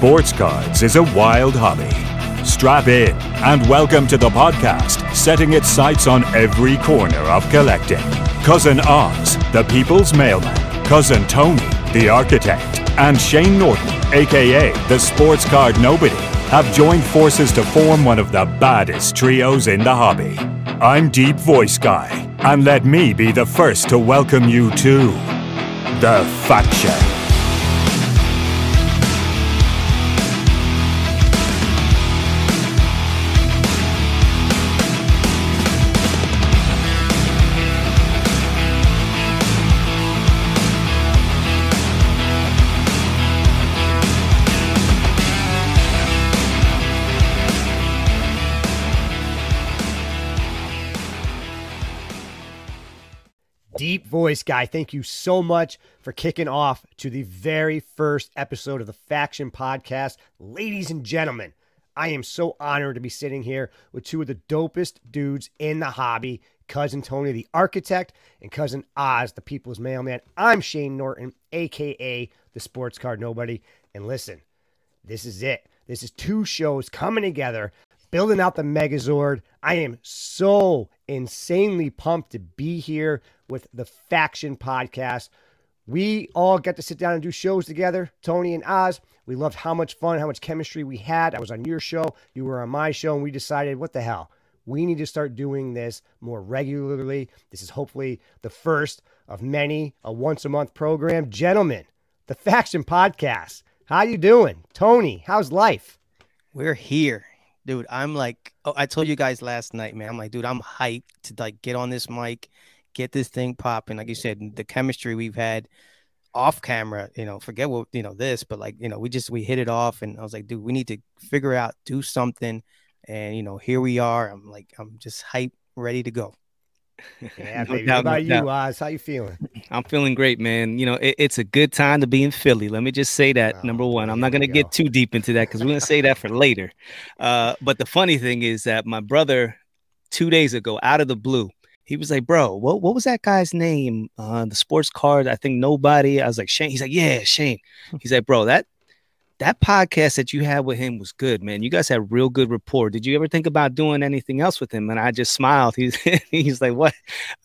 Sports cards is a wild hobby. Strap in and welcome to the podcast setting its sights on every corner of collecting. Cousin Oz, the people's mailman, Cousin Tony, the architect, and Shane Norton, aka the sports card nobody, have joined forces to form one of the baddest trios in the hobby. I'm Deep Voice Guy, and let me be the first to welcome you to the Faction. Voice guy, thank you so much for kicking off to the very first episode of the Faction Podcast. Ladies and gentlemen, I am so honored to be sitting here with two of the dopest dudes in the hobby cousin Tony, the architect, and cousin Oz, the people's mailman. I'm Shane Norton, aka the sports card nobody. And listen, this is it. This is two shows coming together, building out the Megazord. I am so insanely pumped to be here with the Faction Podcast. We all get to sit down and do shows together, Tony and Oz. We loved how much fun, how much chemistry we had. I was on your show, you were on my show, and we decided, what the hell? We need to start doing this more regularly. This is hopefully the first of many, a once a month program. Gentlemen, the Faction Podcast. How you doing? Tony, how's life? We're here. Dude, I'm like, oh, I told you guys last night, man. I'm like, dude, I'm hyped to like get on this mic, get this thing popping. Like you said, the chemistry we've had off camera, you know, forget what, you know, this, but like, you know, we just, we hit it off. And I was like, dude, we need to figure out, do something. And, you know, here we are. I'm like, I'm just hype, ready to go. Yeah, No baby. doubt, What no about you, doubt. Oz? How you feeling? I'm feeling great, man. You know, it, it's a good time to be in Philly. Let me just say that. Oh, number one, I'm not gonna go. get too deep into that because we're going to say that for later. Uh, but the funny thing is that my brother, two days ago, out of the blue, he was like, "Bro, what what was that guy's name? Uh, the sports card? I think nobody." I was like, "Shane." He's like, "Yeah, Shane." He's like, "Bro, that." That podcast that you had with him was good, man. You guys had real good rapport. Did you ever think about doing anything else with him? And I just smiled. He's he's like, "What?"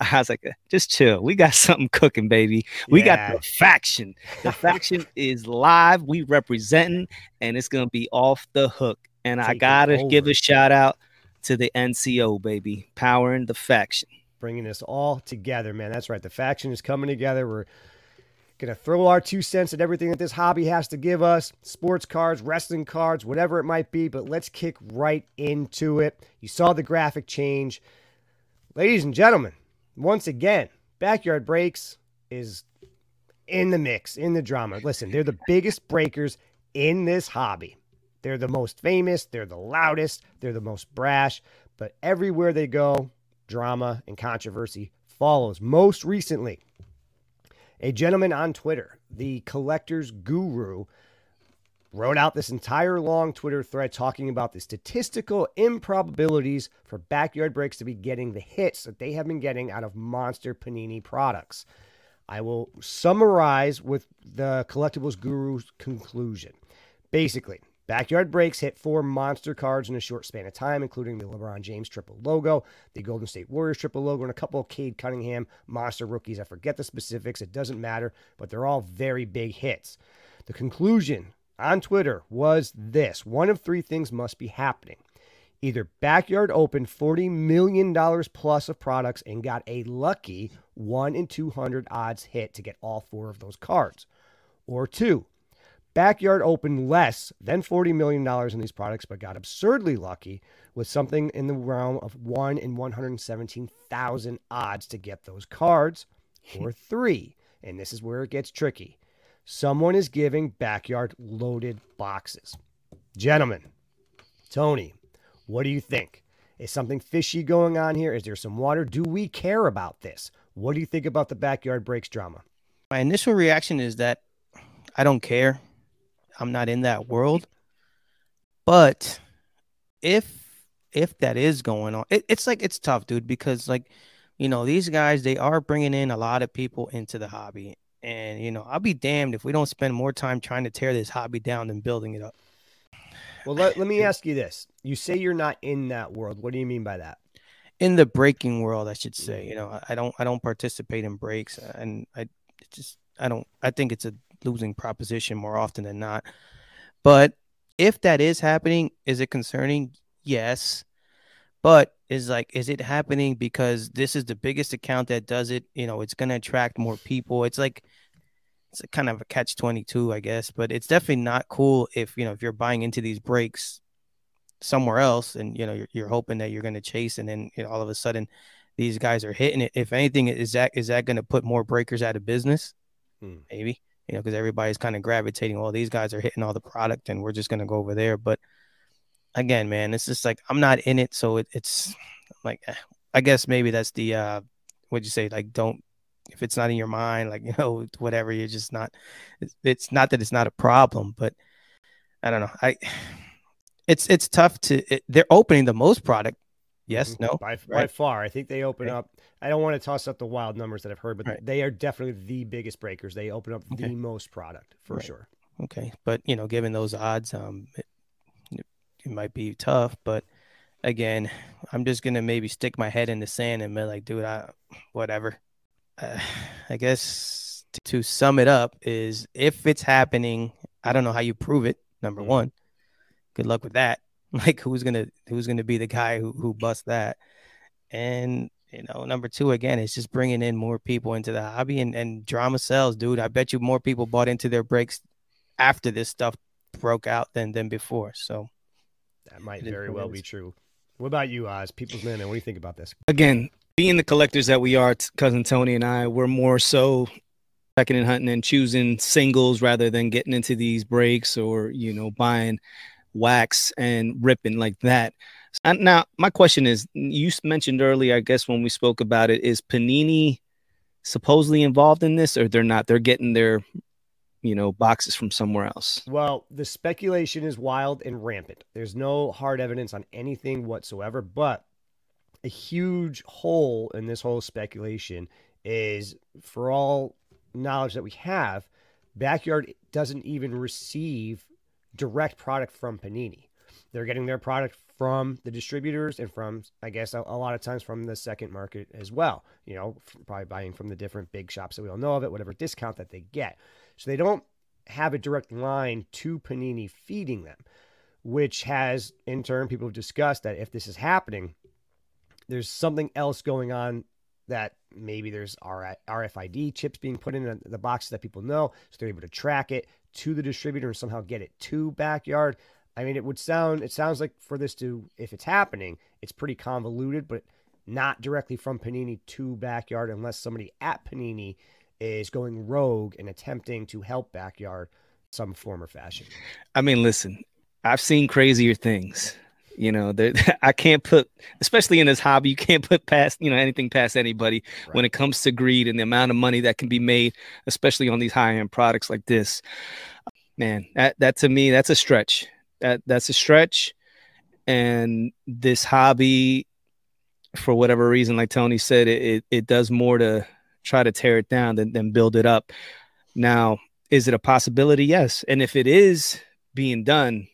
I was like, "Just chill. We got something cooking, baby. We Yeah. got the faction. The faction is live. We representing, and it's gonna be off the hook. And I gotta give a shout out to the NCO, baby, powering the faction. Bringing this all together, man. That's right. The faction is coming together. We're going to throw our two cents at everything that this hobby has to give us sports cards, wrestling cards, whatever it might be. But let's kick right into it. You saw the graphic change. Ladies and gentlemen, once again, Backyard Breaks is in the mix, in the drama. Listen, they're the biggest breakers in this hobby. They're the most famous, they're the loudest, they're the most brash, but everywhere they go, drama and controversy follows. Most recently, a gentleman on Twitter, the collector's guru, wrote out this entire long Twitter thread talking about the statistical improbabilities for backyard breaks to be getting the hits that they have been getting out of Monster Panini products. I will summarize with the collectibles guru's conclusion. Basically, Backyard Breaks hit four monster cards in a short span of time, including the LeBron James triple logo, the Golden State Warriors triple logo, and a couple of Cade Cunningham monster rookies. I forget the specifics, it doesn't matter, but they're all very big hits. The conclusion on Twitter was this one of three things must be happening. Either Backyard opened $40 million plus of products and got a lucky 1 in 200 odds hit to get all four of those cards. Or two, Backyard opened less than $40 million in these products, but got absurdly lucky with something in the realm of 1 in 117,000 odds to get those cards. Or three, and this is where it gets tricky someone is giving Backyard loaded boxes. Gentlemen, Tony, what do you think? Is something fishy going on here? Is there some water? Do we care about this? What do you think about the Backyard Breaks drama? My initial reaction is that I don't care. I'm not in that world. But if if that is going on, it, it's like it's tough, dude, because like you know these guys they are bringing in a lot of people into the hobby, and you know I'll be damned if we don't spend more time trying to tear this hobby down than building it up. Well, let, let me ask you this. You say you're not in that world. What do you mean by that? In the breaking world, I should say. Mm. You know, I- I don't I don't participate in breaks, and I just I don't I think it's a losing proposition more often than not. But if that is happening, is it concerning? Yes. But is like, is it happening because this is the biggest account that does it? You know, it's going to attract more people. It's like, it's a kind of a catch 22, I guess, but it's definitely not cool if, you know, if you're buying into these breaks somewhere else and, you know, you're, you're hoping that you're going to chase and then you know, all of a sudden these guys are hitting it. If anything, is that, is that going to put more breakers out of business? Hmm. Maybe, you know, because everybody's kind of gravitating. Well, these guys are hitting all the product and we're just to go over there. But, again, man, it's just like I'm not in it, so it, it's like eh, I guess maybe that's the uh, what'd you say? Like, don't if it's not in your mind, like you know, whatever. You're just not. It's, it's not that it's not a problem, but I don't know. I it's it's tough to. It, they're opening the most product. Yes, Mhm. no, by, by far. I think they open Okay. up. I don't want to toss up the wild numbers that I've heard, but Right. they are definitely the biggest breakers. They open up Okay. the most product for Right. sure. Okay, but you know, given those odds, um, it, it, might be tough. But again, I'm just gonna maybe stick my head in the sand and be like, dude, I whatever. Uh, I guess t- to sum it up is if it's happening, I don't know how you prove it. Number Mhm. one, good luck with that. Like, who's gonna who's gonna be the guy who who busts that? And you know, number two, again, it's just bringing in more people into the hobby and, and drama sells, dude. I bet you more people bought into their breaks after this stuff broke out than than before. So That might very well be true. What about you, Oz? People's man, and what do you think about this? again, being the collectors that we are, cousin Tony and I, we're more so checking and hunting and choosing singles rather than getting into these breaks or you know buying wax and ripping like that. And now, my question is: You mentioned earlier, I guess when we spoke about it, is Panini supposedly involved in this, or they're not? They're getting their you know boxes from somewhere else. Well, the speculation is wild and rampant. There's no hard evidence on anything whatsoever, but a huge hole in this whole speculation is for all knowledge that we have, Backyard doesn't even receive direct product from Panini. They're getting their product from the distributors and from, I guess, a, a lot of times from the second market as well. You know, probably buying from the different big shops that we all know of it, whatever discount that they get. So they don't have a direct line to Panini feeding them, which has in turn people have discussed that if this is happening, there's something else going on that maybe there's RFID chips being put in the boxes that people know, so they're able to track it to the distributor and somehow get it to backyard. I mean, it would sound it sounds like for this to if it's happening, it's pretty convoluted, but not directly from Panini to backyard unless somebody at Panini is going rogue and attempting to help backyard some form or fashion. I mean, listen, I've seen crazier things. You know, I can't put, especially in this hobby, you can't put past, you know, anything past anybody when it comes to greed and the amount of money that can be made, especially on these high end products like this. Man, that that to me, that's a stretch. That that's a stretch. And this hobby, for whatever reason, like Tony said, it it, it does more to try to tear it down than, than build it up. Now, is it a possibility? Yes. And if it is being done,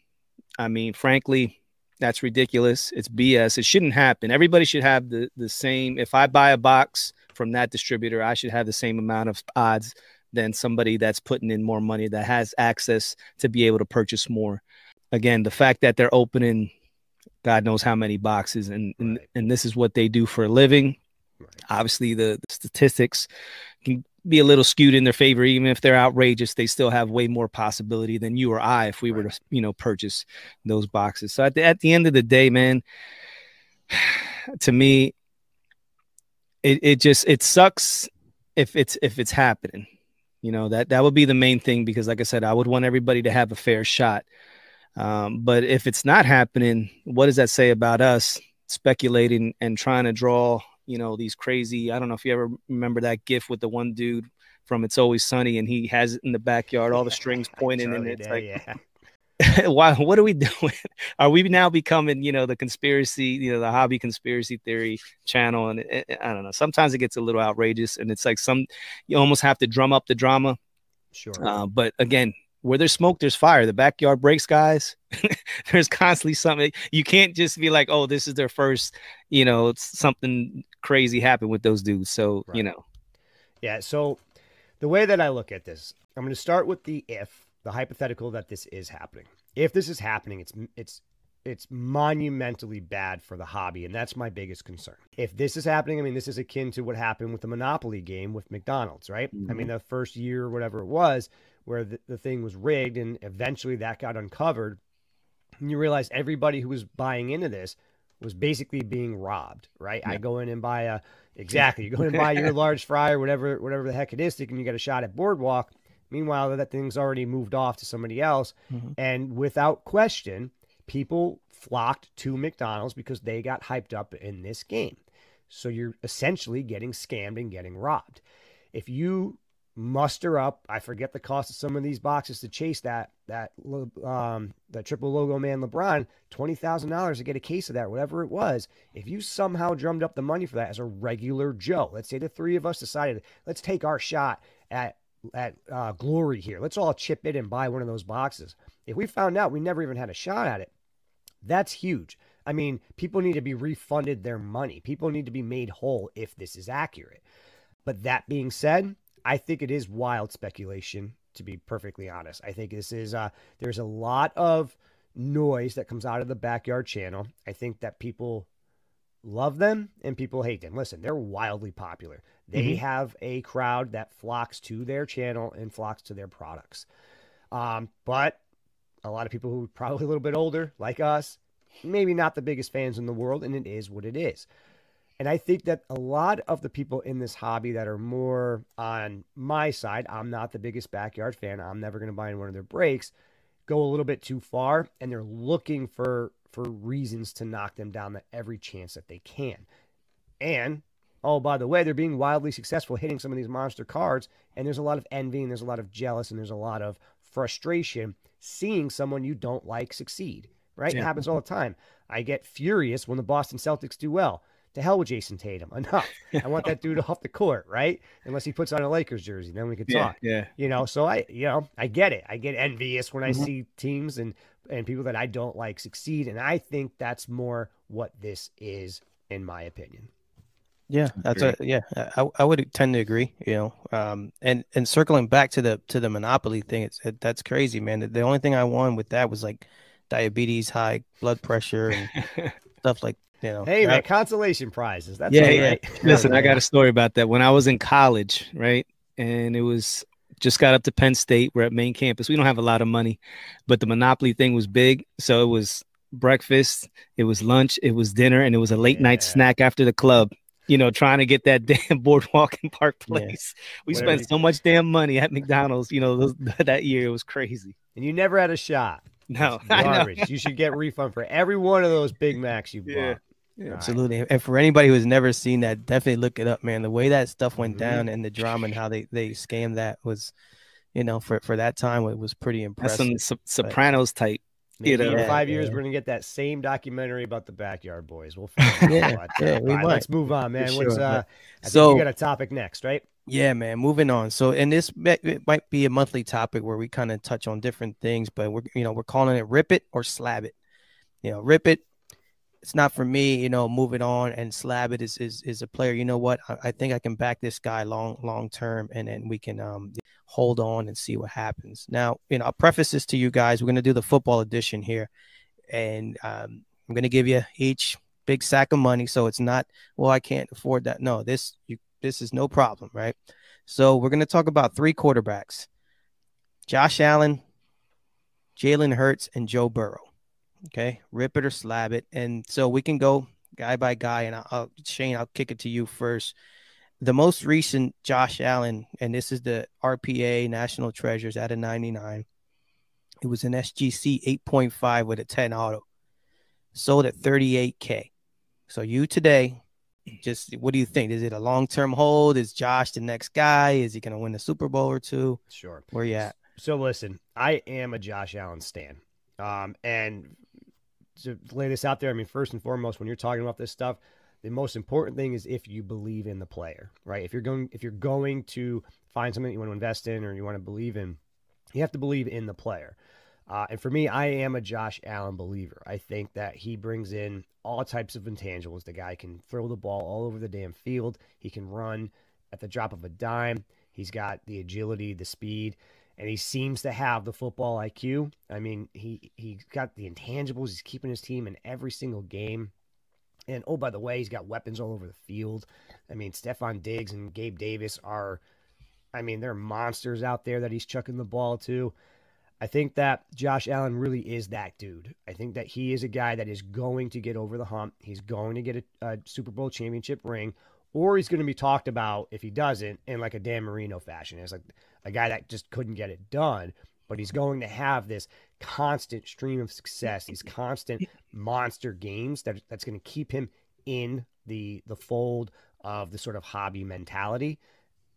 I mean, frankly, that's ridiculous. It's BS. It shouldn't happen. Everybody should have the, the same. If I buy a box from that distributor, I should have the same amount of odds than somebody that's putting in more money that has access to be able to purchase more. Again, the fact that they're opening God knows how many boxes and and, and this is what they do for a living. Right. Obviously, the, the statistics can be a little skewed in their favor. Even if they're outrageous, they still have way more possibility than you or I if we were to, you know, purchase those boxes. So at the, at the end of the day, man, to me, it, it just it sucks if it's if it's happening. You know that that would be the main thing because, like I said, I would want everybody to have a fair shot. Um, but if it's not happening, what does that say about us speculating and trying to draw, you know, these crazy? I don't know if you ever remember that GIF with the one dude from It's Always Sunny, and he has it in the backyard, all the strings pointing, and it's like, yeah. why? What are we doing? Are we now becoming, you know, the conspiracy, you know, the hobby conspiracy theory channel? And it, it- I don't know. Sometimes it gets a little outrageous, and it's like some you almost have to drum up the drama. Sure. Uh, but again, where there's smoke, there's fire. The backyard breaks, guys. there's constantly something. You can't just be like, oh, this is their first, you know, it's something crazy happened with those dudes. So, Right. you know, Yeah. So the way that I look at this, I'm going to start with the if, the hypothetical that this is happening. If this is happening, it's it's it's monumentally bad for the hobby, and that's my biggest concern. If this is happening, I mean, this is akin to what happened with the Monopoly game with McDonald's, right? I mean, mm-hmm. the first year or whatever it was, where the, the thing was rigged, and eventually that got uncovered, and you realize everybody who was buying into this was basically being robbed, right? I go in and buy a exactly. You go in and buy your large fry or whatever, whatever the heck it is, and you get a shot at Boardwalk. Meanwhile, that thing's already moved off to somebody else, Mhm. and without question, people flocked to McDonald's because they got hyped up in this game. So you're essentially getting scammed and getting robbed. If you muster up, I forget the cost of some of these boxes to chase that that um that triple logo man LeBron, twenty thousand dollars to get a case of that, whatever it was. If you somehow drummed up the money for that as a regular Joe, let's say the three of us decided, let's take our shot at at uh, glory here. Let's all chip in and buy one of those boxes. If we found out we never even had a shot at it, that's huge. I mean, people need to be refunded their money. People need to be made whole if this is accurate. But that being said, I think it is wild speculation to be perfectly honest. I think this is uh there's a lot of noise that comes out of the backyard channel. I think that people love them and people hate them. Listen, they're wildly popular. They Mhm. have a crowd that flocks to their channel and flocks to their products. Um, but a lot of people who are probably a little bit older, like us, maybe not the biggest fans in the world, and it is what it is. And I think that a lot of the people in this hobby that are more on my side, I'm not the biggest backyard fan. I'm never going to buy in one of their breaks. Go a little bit too far, and they're looking for for reasons to knock them down at every chance that they can. And oh, by the way, they're being wildly successful hitting some of these monster cards, and there's a lot of envy, and there's a lot of jealous, and there's a lot of frustration seeing someone you don't like succeed. Right? It happens all the time. I get furious when the Boston Celtics do well. To hell with Jayson Tatum. Enough. I want that dude off the court, right? Unless he puts on a Lakers jersey, then we could yeah, talk. yeah. You know, so I, you know, I get it. I get envious when I Mhm. see teams and and people that I don't like succeed, and I think that's more what this is, in my opinion. Yeah, that's a yeah. I, I would tend to agree. You know, um, and and circling back to the to the monopoly thing, it's it, that's crazy, man. The, the only thing I won with that was like diabetes, high blood pressure, and stuff like you know. Hey, man, consolation prizes. That's Yeah, all yeah. right. Listen, I got a story about that. When I was in college, right? And it was just got up to Penn State. We're at main campus. We don't have a lot of money, but the Monopoly thing was big. So it was breakfast, it was lunch, it was dinner, and it was a late night snack after the club. You know, trying to get that damn boardwalk in Park Yeah. Place. We Whatever spent so much damn money at McDonald's. You know, those, that year it was crazy. and you never had a shot. No, It's I know. garbage. you should get refund for every one of those Big Macs you bought. Yeah. All right. Absolutely. And for anybody who's never seen that, definitely look it up, man. The way that stuff went Mhm. down and the drama and how they they scammed that was, you know, for for that time it was pretty That's impressive. some Sop- Sopranos type. You know. Yeah, five years, yeah. we're gonna get that same documentary about the backyard boys. We'll find out. Yeah, But, yeah, we right, let's move on, man. For What's sure, uh? but- I So- you got a topic next, right? Yeah, man. Moving on. So, and this it might be a monthly topic where we kind of touch on different things, but we're you know we're calling it "Rip It" or "Slab It." You know, "Rip It." It's not for me. You know, moving on and "Slab it is is is a player. You know what? I, I think I can back this guy long long term, and then we can um hold on and see what happens. Now, you know, I'll preface this to you guys. We're gonna do the football edition here, and um, I'm gonna give you each big sack of money. So it's not well, I can't afford that. No, this you this is no problem, right? So we're going to talk about three quarterbacks Josh Allen, Jalen Hurts, and Joe Burrow. Okay, rip it or slab it. And so we can go guy by guy. And I'll, I'll- Shane, I'll kick it to you first. The most recent Josh Allen, and this is the RPA National Treasures out of 99. It was an SGC 8.5 with a 10 auto, sold at 38K. So you today, just what do you think? Is it a long term hold? Is Josh the next guy? Is he going to win the Super Bowl or two? Sure. Where you at? So listen, I am a Josh Allen stan. Um, and to lay this out there, I mean, first and foremost, when you're talking about this stuff, the most important thing is if you believe in the player, right? If you're going, if you're going to find something you want to invest in or you want to believe in, You have to believe in the player. Uh, and for me, I am a Josh Allen believer. I think that he brings in all types of intangibles. The guy can throw the ball all over the damn field. He can run at the drop of a dime. He's got the agility, the speed, and he seems to have the football IQ. I mean, he he's got the intangibles. He's keeping his team in every single game. And oh, by the way, he's got weapons all over the field. I mean, Stefon Diggs and Gabe Davis are, I mean, they're monsters out there that he's chucking the ball to. I think that Josh Allen really is that dude. I think that he is a guy that is going to get over the hump. He's going to get a, a Super Bowl championship ring, or he's going to be talked about if he doesn't in like a Dan Marino fashion. It's like a guy that just couldn't get it done, but he's going to have this constant stream of success, these constant monster games that that's going to keep him in the the fold of the sort of hobby mentality.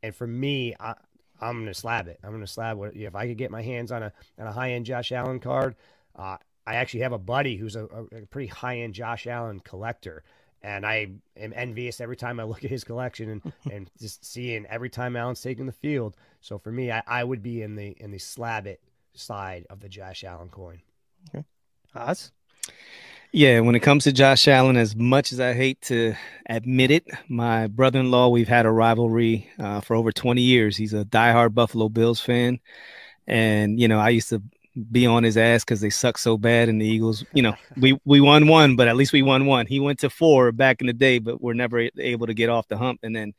And for me, I, I'm going to slab it. I'm going to slab what if I could get my hands on a on a high end Josh Allen card. Uh, I actually have a buddy who's a, a pretty high end Josh Allen collector, and I am envious every time I look at his collection and, and just seeing every time Allen's taking the field. So for me, I, I would be in the in the slab it side of the Josh Allen coin. Okay. Oz? Yeah, when it comes to Josh Allen, as much as I hate to admit it, my brother in law, we've had a rivalry uh, for over 20 years. He's a diehard Buffalo Bills fan. And, you know, I used to be on his ass because they suck so bad. And the Eagles, you know, we, we won one, but at least we won one. He went to four back in the day, but we're never able to get off the hump. And then,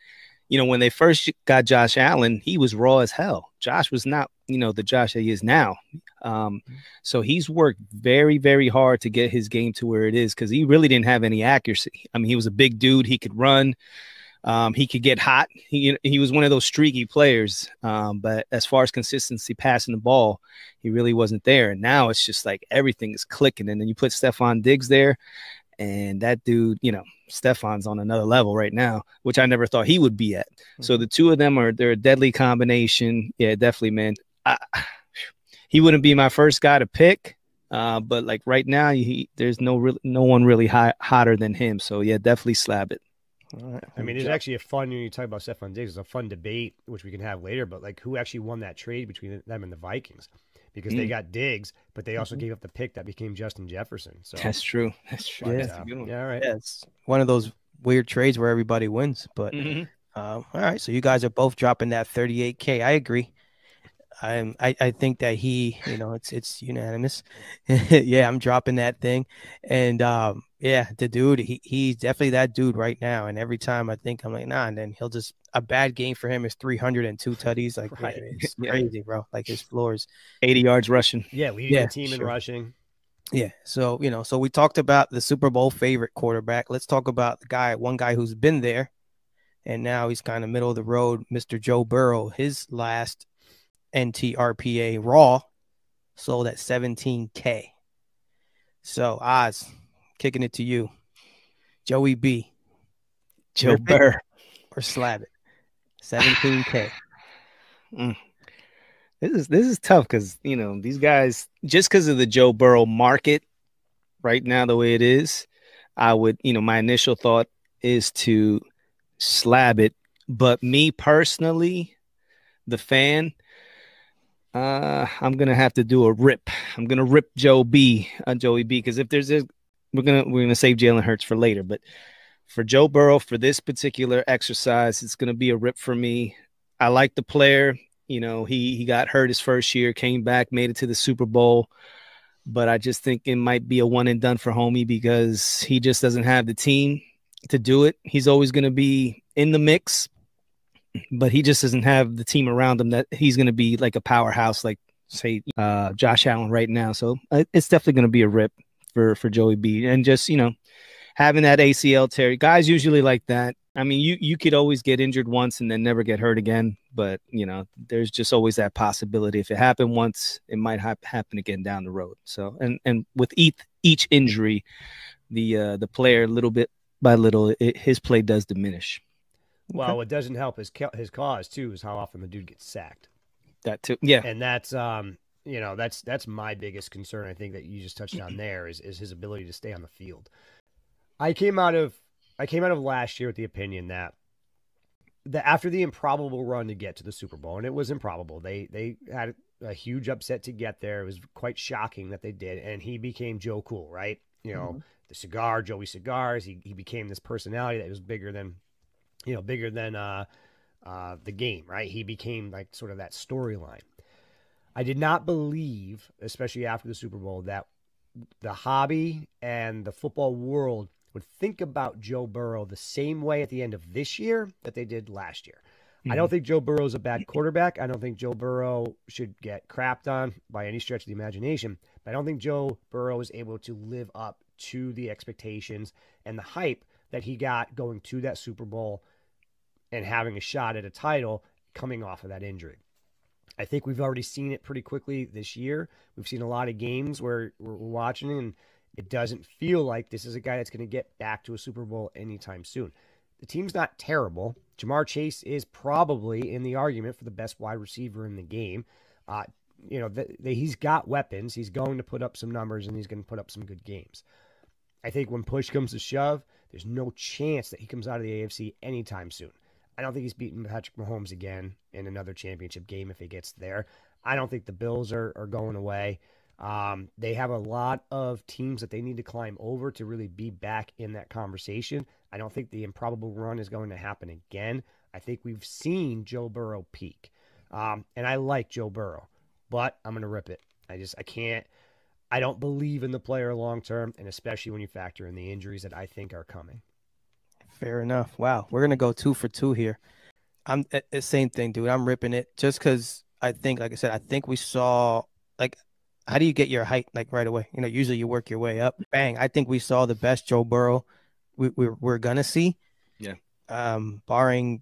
you know, when they first got Josh Allen, he was raw as hell. Josh was not, you know, the Josh that he is now. Um, mm-hmm. so he's worked very, very hard to get his game to where it is because he really didn't have any accuracy. I mean, he was a big dude. He could run. Um, he could get hot. He he was one of those streaky players. Um, but as far as consistency passing the ball, he really wasn't there. And now it's just like everything is clicking. And then you put Stefon Diggs there, and that dude, you know, Stefon's on another level right now, which I never thought he would be at. Mm-hmm. So the two of them are they're a deadly combination. Yeah, definitely, man. I, he wouldn't be my first guy to pick. Uh, but like right now, he, there's no real, no one really high, hotter than him. So yeah, definitely slab it. I mean, it's actually a fun when you talk about Stefon Diggs. It's a fun debate, which we can have later. But like, who actually won that trade between them and the Vikings? Because mm. they got Diggs, but they also mm-hmm. gave up the pick that became Justin Jefferson. So that's true. That's true. Yeah, that's yeah all right. Yeah, it's one of those weird trades where everybody wins. But mm-hmm. uh, all right, so you guys are both dropping that 38k. I agree. I'm I, I think that he, you know, it's it's unanimous. yeah, I'm dropping that thing. And um, yeah, the dude, he, he's definitely that dude right now. And every time I think I'm like, nah, and then he'll just a bad game for him is 302 tutties. Like right. it's yeah. crazy, bro. Like his floors 80 yards rushing. Yeah, leading yeah, the team sure. in rushing. Yeah. So, you know, so we talked about the Super Bowl favorite quarterback. Let's talk about the guy, one guy who's been there and now he's kind of middle of the road, Mr. Joe Burrow. His last NTRPA Raw sold at 17K. So, Oz, kicking it to you. Joey B. Joe Burr. Or slab it. 17K. mm. This is this is tough because you know these guys just because of the Joe Burrow market right now the way it is, I would you know my initial thought is to slab it, but me personally, the fan, uh, I'm gonna have to do a rip. I'm gonna rip Joe B, uh, Joey B, because if there's a, we're gonna we're gonna save Jalen Hurts for later, but for Joe Burrow for this particular exercise, it's gonna be a rip for me. I like the player. You know, he he got hurt his first year, came back, made it to the Super Bowl, but I just think it might be a one and done for Homie because he just doesn't have the team to do it. He's always gonna be in the mix, but he just doesn't have the team around him that he's to be like a powerhouse, like say uh, Josh Allen right now. So uh, it's definitely to be a rip for for Joey B. And just you know having that ACL tear, guys usually like that. I mean, you you could always get injured once and then never get hurt again, but you know there's just always that possibility. If it happened once, it might ha- happen again down the road. So and and with each each injury, the uh, the player little bit by little, it, his play does diminish. Well, what doesn't help his his cause too is how often the dude gets sacked. That too, yeah. And that's um, you know, that's that's my biggest concern. I think that you just touched on there is is his ability to stay on the field. I came out of I came out of last year with the opinion that that after the improbable run to get to the Super Bowl, and it was improbable, they they had a huge upset to get there. It was quite shocking that they did, and he became Joe Cool, right? You know, Mm-hmm. the cigar, Joey Cigars. He he became this personality that was bigger than, you know, bigger than uh, uh, the game, right? He became like sort of that storyline. I did not believe, especially after the Super Bowl, that the hobby and the football world would think about Joe Burrow the same way at the end of this year that they did last year. I don't hmm. think Joe Burrow is a bad quarterback. I don't think Joe Burrow should get crapped on by any stretch of the imagination. But I don't think Joe Burrow is able to live up to the expectations and the hype that he got going to that Super Bowl and having a shot at a title coming off of that injury. I think we've already seen it pretty quickly this year. We've seen a lot of games where we're watching and it doesn't feel like this is a guy that's going to get back to a Super Bowl anytime soon. The team's not terrible. Ja'Marr Chase is probably in the argument for the best wide receiver in the game. Uh, you know, the, the, he's got weapons. He's going to put up some numbers and he's going to put up some good games. I think when push comes to shove, there's no chance that he comes out of the AFC anytime soon. I don't think he's beating Patrick Mahomes again in another championship game if he gets there. I don't think the Bills are, are going away. Um, they have a lot of teams that they need to climb over to really be back in that conversation. I don't think the improbable run is going to happen again. I think we've seen Joe Burrow peak. Um, and I like Joe Burrow, but I'm going to rip it. I just, I can't, I don't believe in the player long term, and especially when you factor in the injuries that I think are coming. Fair enough. Wow, we're gonna go two for two here. I'm the same thing, dude. I'm ripping it just because I think, like I said, I think we saw like how do you get your height like right away? You know, usually you work your way up. Bang! I think we saw the best Joe Burrow we, we we're gonna see. Yeah. Um, barring,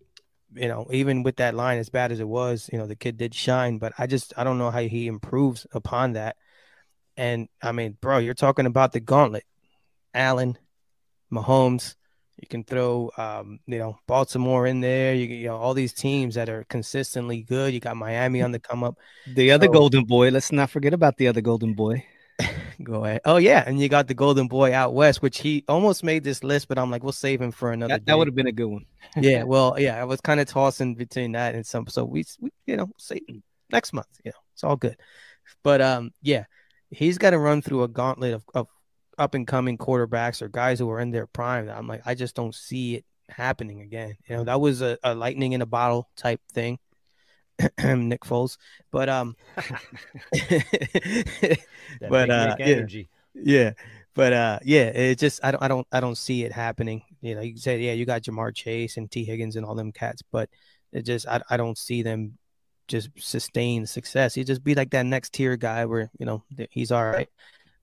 you know, even with that line as bad as it was, you know, the kid did shine, but I just I don't know how he improves upon that. And I mean, bro, you're talking about the gauntlet, Allen, Mahomes. You can throw, um, you know, Baltimore in there. You, you know, all these teams that are consistently good. You got Miami on the come up. The other So- golden boy. Let's not forget about the other golden boy. Go ahead. Oh yeah, and you got the Golden Boy out west, which he almost made this list, but I'm like, we'll save him for another. That, that would have been a good one. yeah, well, yeah, I was kind of tossing between that and some. So we, we you know, say next month. You know, it's all good. But um, yeah, he's got to run through a gauntlet of, of up and coming quarterbacks or guys who are in their prime. I'm like, I just don't see it happening again. You know, that was a, a lightning in a bottle type thing. Nick Foles, but um, But, uh, Nick yeah. yeah, but uh, yeah, it just I don't I don't I don't see it happening. You know, you say yeah, you got Ja'Marr Chase and Tee Higgins and all them cats, but it just I I don't see them just sustain success. He'd just be like that next tier guy where you know he's all right,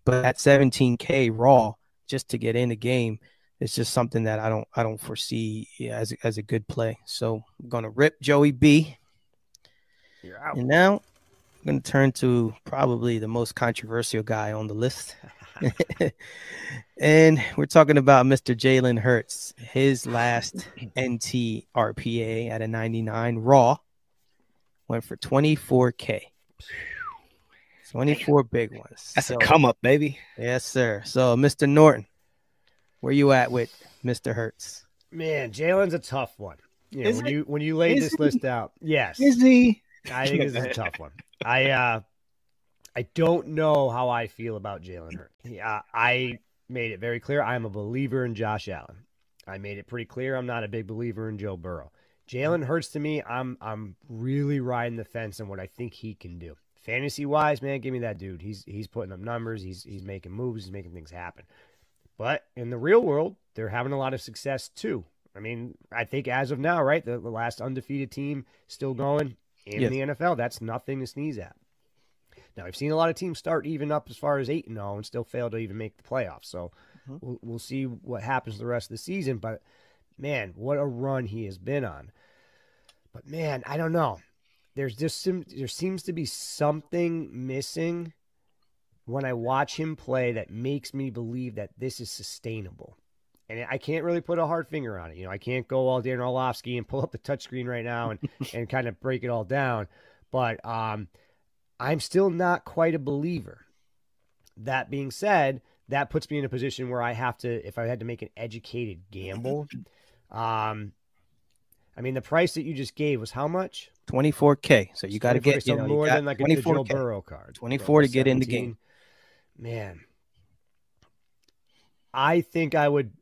but at 17k raw just to get in the game, it's just something that I don't I don't foresee as a, as a good play. So I'm gonna rip Joey B. You're out. And now I'm going to turn to probably the most controversial guy on the list. and we're talking about Mr. Jalen Hurts. His last NT RPA at a 99 raw went for 24K. 24 big ones. That's So- a come up, baby. Yes, sir. So, Mr. Norton, where you at with Mr. Hurts? Man, Jalen's a tough one. You know, when it? you when you laid Is this he? list out, yes, Is he? I think this is a tough one. I uh, I don't know how I feel about Jalen Hurts. Yeah, I made it very clear I am a believer in Josh Allen. I made it pretty clear I'm not a big believer in Joe Burrow. Jalen Hurts to me, I'm I'm really riding the fence on what I think he can do. Fantasy wise, man, give me that dude. He's he's putting up numbers. He's he's making moves. He's making things happen. But in the real world, they're having a lot of success too. I mean, I think as of now, right, the, the last undefeated team still going in Yes. the NFL. That's nothing to sneeze at. Now, I've seen a lot of teams start even up as far as 8 and 0 and still fail to even make the playoffs. So Mhm. we'll, we'll see what happens the rest of the season. But man, what a run he has been on. But man, I don't know. There's just some, there seems to be something missing when I watch him play that makes me believe that this is sustainable. And I can't really put a hard finger on it. You know, I can't go all Dan Orlovsky and pull up the touchscreen right now and, and kind of break it all down. But um, I'm still not quite a believer. That being said, that puts me in a position where I have to, if I had to make an educated gamble, um, I mean, the price that you just gave was how much? 24k. So you got to get so you know, more got than like a, Joe 24K. Burrow card. 24 to get in the game. Man, I think I would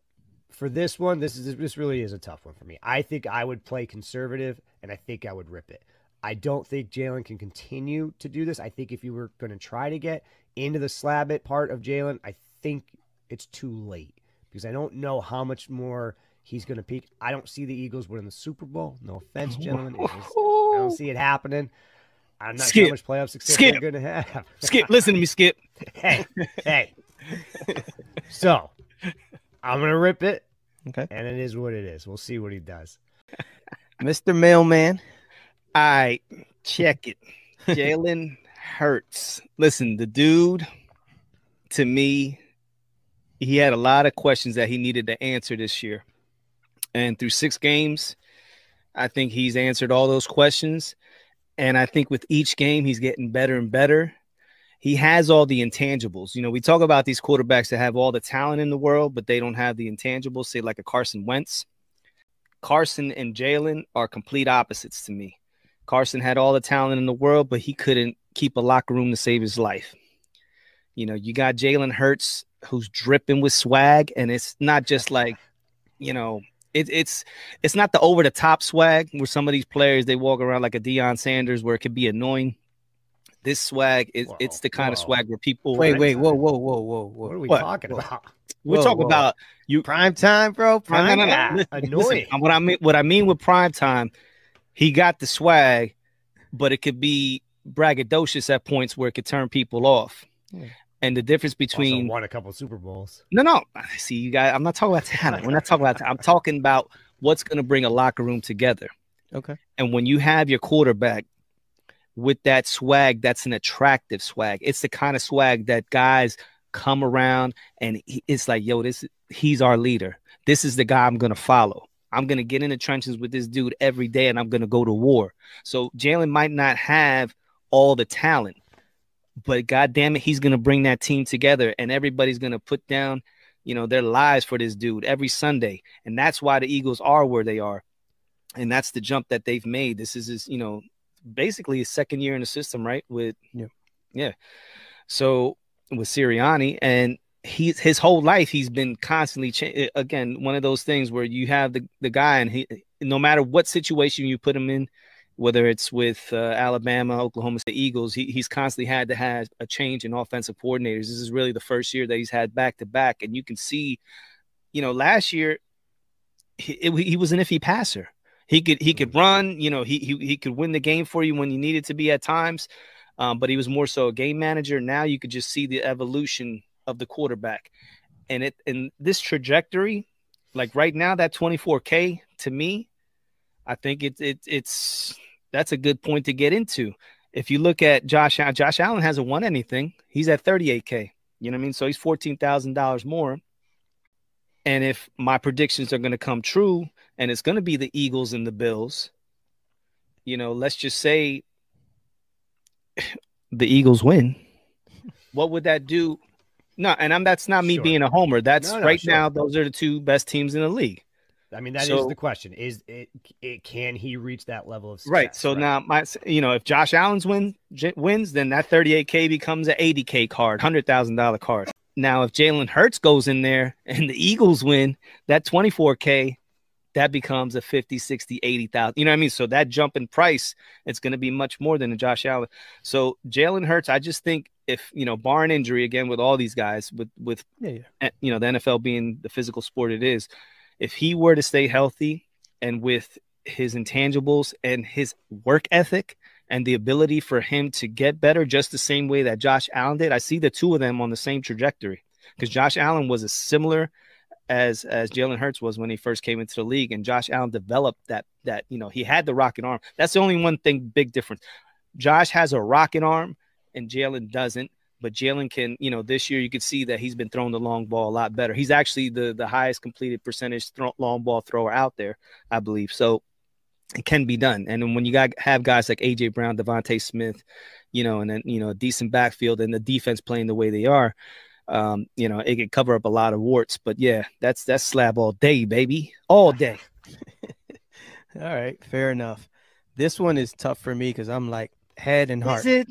for this one. This is this really is a tough one for me. I think I would play conservative, and I think I would rip it. I don't think Jalen can continue to do this. I think if you were going to try to get into the slab it part of Jalen, I think it's too late because I don't know how much more he's going to peak. I don't see the Eagles winning the Super Bowl. No offense, gentlemen. Just- I don't see it happening. I'm not sure how much playoff success Skip. they're going to have. Skip, listen to me, Skip. hey, hey. so I'm gonna rip it, Okay. and it is what it is. We'll see what he does. Mr. Mailman. I check it. Jalen Hurts. Listen, the dude, to me, he had a lot of questions that he needed to answer this year. And through six games, I think he's answered all those questions. And I think with each game, he's getting better and better. He has all the intangibles. You know, we talk about these quarterbacks that have all the talent in the world, but they don't have the intangibles, say like a Carson Wentz. Carson and Jalen are complete opposites to me. Carson had all the talent in the world, but he couldn't keep a locker room to save his life. You know, you got Jalen Hurts who's dripping with swag, and it's not just like, you know, it, it's it's not the over the top swag where some of these players they walk around like a Deion Sanders where it could be annoying. This swag is Whoa, it's the kind of swag where people Wait, Right. wait, whoa, whoa, whoa, whoa, What are we What? talking What? about? we're Whoa, talking whoa. about you Prime time, bro. Prime no, no, no. time. Li- Annoying. listen, what I mean, what I mean with prime time, he got the swag, but it could be braggadocious at points where it could turn people off. Yeah. And the difference Also between won a couple Super Bowls. no, no, see, you guys, I'm not talking about talent. We're not talking about. Talent. I'm talking about what's going to bring a locker room together. Okay. And when you have your quarterback with that swag, that's an attractive swag. It's the kind of swag that guys come around and it's like, yo, this he's our leader. This is the guy I'm gonna follow. I'm gonna get in the trenches with this dude every day, and I'm gonna go to war. So Jalen might not have all the talent, but god damn it, he's gonna bring that team together, and everybody's gonna put down, you know, their lives for this dude every Sunday, and that's why the Eagles are where they are, and that's the jump that they've made. This is his, you know, basically his second year in the system, right? With Yeah. yeah. So with Sirianni, and he's his whole life he's been constantly cha- again one of those things where you have the the guy and he no matter what situation you put him in whether it's with uh, Alabama, Oklahoma State Eagles, he, he's constantly had to have a change in offensive coordinators. This is really the first year that he's had back to back, and you can see, you know, last year he, it- he was an iffy passer. He could he could run, you know, he he he could win the game for you when you needed to be at times, um, but he was more so a game manager. Now you could just see the evolution of the quarterback, and it and this trajectory, like right now, that 24k to me, I think it, it, it's that's a good point to get into. If you look at Josh Josh Allen hasn't won anything. He's at 38k. You know what I mean? So he's fourteen thousand dollars more. And if my predictions are going to come true, and it's going to be the Eagles and the Bills, you know, let's just say the Eagles win. What would that do? No, and I'm that's not me Sure. being a homer. That's No, no, right sure. now. Those are the two best teams in the league. I mean, that is So- the question: is it, it can he reach that level of success? Right. So now, my you know, if Josh Allen's win j- wins, then that 38k becomes an 80k card, hundred thousand dollar card. Now, if Jalen Hurts goes in there and the Eagles win, that 24k that becomes a 50, 60, 80,000. You know what I mean? So that jump in price, it's going to be much more than a Josh Allen. So Jalen Hurts, I just think if, you know, barring injury again with all these guys, with with Yeah, yeah. eh, you know, the NFL being the physical sport it is, if he were to stay healthy and with his intangibles and his work ethic and the ability for him to get better just the same way that Josh Allen did, I see the two of them on the same trajectory because Josh Allen was as similar as as Jalen Hurts was when he first came into the league, and Josh Allen developed that that you know he had the rocket arm. That's the only one thing big difference. Josh has a rocket arm, and Jalen doesn't. But Jalen can, you know, this year you could see that he's been throwing the long ball a lot better. He's actually the the highest completed percentage throw, long ball thrower out there, I believe. So it can be done. And when you got have guys like AJ Brown, DeVonta Smith, you know, and then you know a decent backfield and the defense playing the way they are, um, you know, it could cover up a lot of warts. But yeah, that's that's slab all day, baby, all day. All right, fair enough. This one is tough for me because I'm like head and heart. Is it?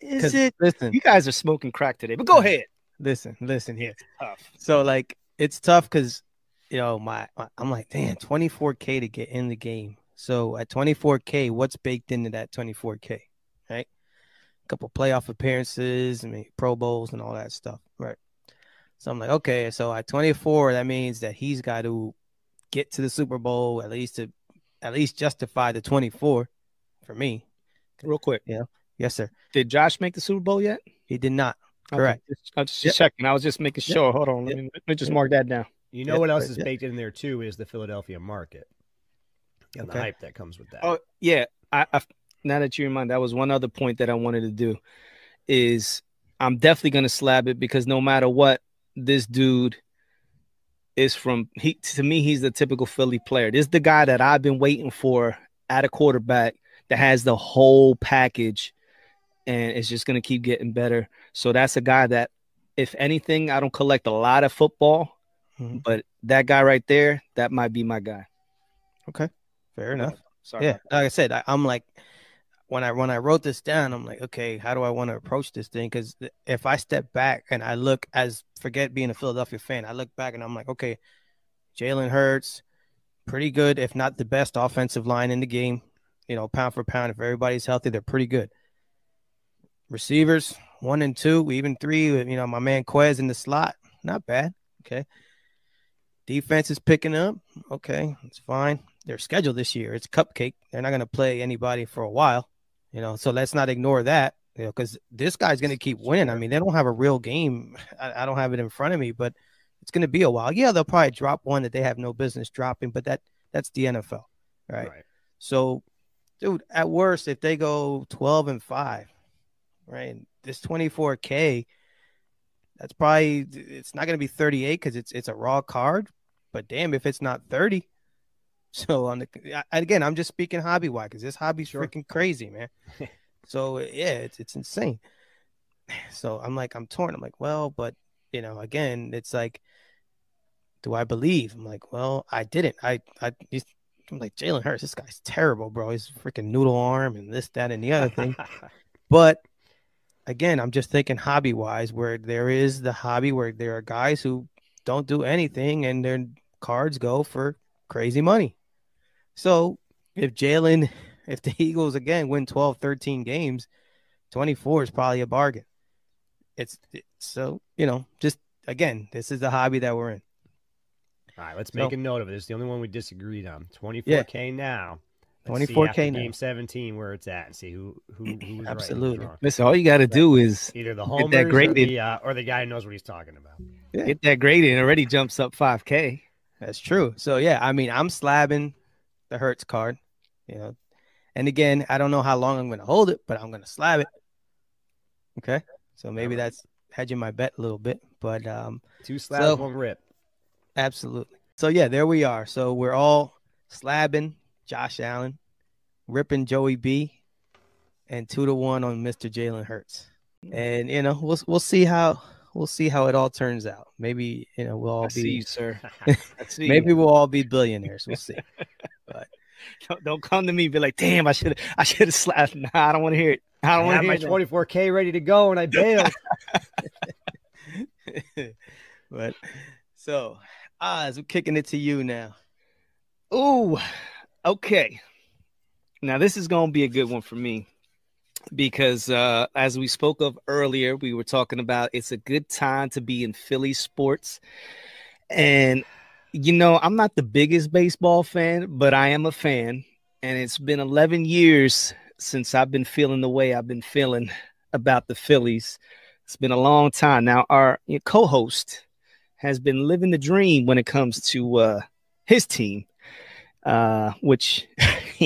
Is it? Listen, You guys are smoking crack today, but go ahead. listen, listen here. Tough. So like it's tough because you know my, my I'm like damn 24k to get in the game. So at 24k, what's baked into that 24k? Right, a couple playoff appearances, I mean Pro Bowls and all that stuff. Right. So I'm like, okay, so at 24, that means that he's got to get to the Super Bowl at least to at least justify the 24 for me. Real quick, Yes, sir. did Josh make the Super Bowl yet? He did not. Okay, Correct. just- I was just Yep. checking. I was just making Yep. sure. Hold on. Let, Yep. me, let me just mark that down. You know Yeah, what else is yeah. baked in there too is the Philadelphia market and Okay. the hype that comes with that. Oh yeah, I, I now that you remind, that was one other point that I wanted to do. Is I'm definitely gonna slab it because no matter what, this dude is from. He to me, he's the typical Philly player. This is the guy that I've been waiting for at a quarterback that has the whole package, and it's just gonna keep getting better. So that's a guy that, if anything, I don't collect a lot of football, Mhm. but that guy right there, that might be my guy. Okay, fair enough. Sorry. yeah like i said I, i'm like when i when i wrote this down i'm like okay how do i want to approach this thing because if i step back and i look as forget being a philadelphia fan i look back and i'm like okay jalen hurts pretty good if not the best offensive line in the game you know pound for pound if everybody's healthy they're pretty good receivers one and two even three you know my man quez in the slot not bad okay defense is picking up okay it's fine their schedule this year. It's cupcake. They're not going to play anybody for a while, you know. So let's not ignore that, you know, because this guy's going to keep winning. I mean, they don't have a real game. I, I don't have it in front of me, but it's going to be a while. Yeah, they'll probably drop one that they have no business dropping, but that that's the NFL, right? right. So, dude, at worst, if they go twelve and five, right, this twenty four k, that's probably it's not going to be thirty eight because it's it's a raw card. But damn, if it's not thirty. So on the again, I'm just speaking hobby wise because this hobby's Sure. freaking crazy, man. so yeah, it's it's insane. So I'm like, I'm torn. I'm like, well, but you know, again, it's like, do I believe? I'm like, well, I didn't. I I I'm like Jalen Hurts. This guy's terrible, bro. He's freaking noodle arm and this, that, and the other thing. But again, I'm just thinking hobby wise, where there is the hobby where there are guys who don't do anything and their cards go for crazy money. So if Jalen, if the Eagles again win 12, 13 games, 24 is probably a bargain. It's, it's so, you know, just again, this is the hobby that we're in. All right, let's So- make a note of it. It's the only one we disagreed on. 24K now. Let's see 24K after game 17 where it's at and see who who who was right who's Absolutely. wrong. Listen, all you got to do is Either the Get homers that or, graded. the, uh, or the guy who knows what he's talking about. get that graded and already jumps up 5K. That's true. So yeah, I mean, I'm slabbing the Hurts card, you know. And again, I don't know how long I'm going to hold it, but I'm going to slab it. Okay. So maybe that's hedging my bet a little bit, but um Two slabs, So- one rip. absolutely. So yeah, there we are. So we're all slabbing Josh Allen, ripping Joey B, and two to one on Mr. Jalen Hurts. And you know, we'll we'll see how we'll see how it all turns out. Maybe you know we'll all I see you, be sir. See maybe you. we'll all be billionaires. We'll see. Don't, don't come to me and be like, damn, I should I should have slapped. Nah, I don't want to hear it. I I don't want had to my hear that. 24K ready to go and I bailed. but so Oz, we're kicking it to you now. Ooh, okay. Now this is gonna be a good one for me because uh, as we spoke of earlier, we were talking about it's a good time to be in Philly sports, and you know I'm not the biggest baseball fan, but I am a fan, and it's been 11 years since I've been feeling the way I've been feeling about the Phillies. It's been a long time now. Our co-host has been living the dream when it comes to uh, his team uh, which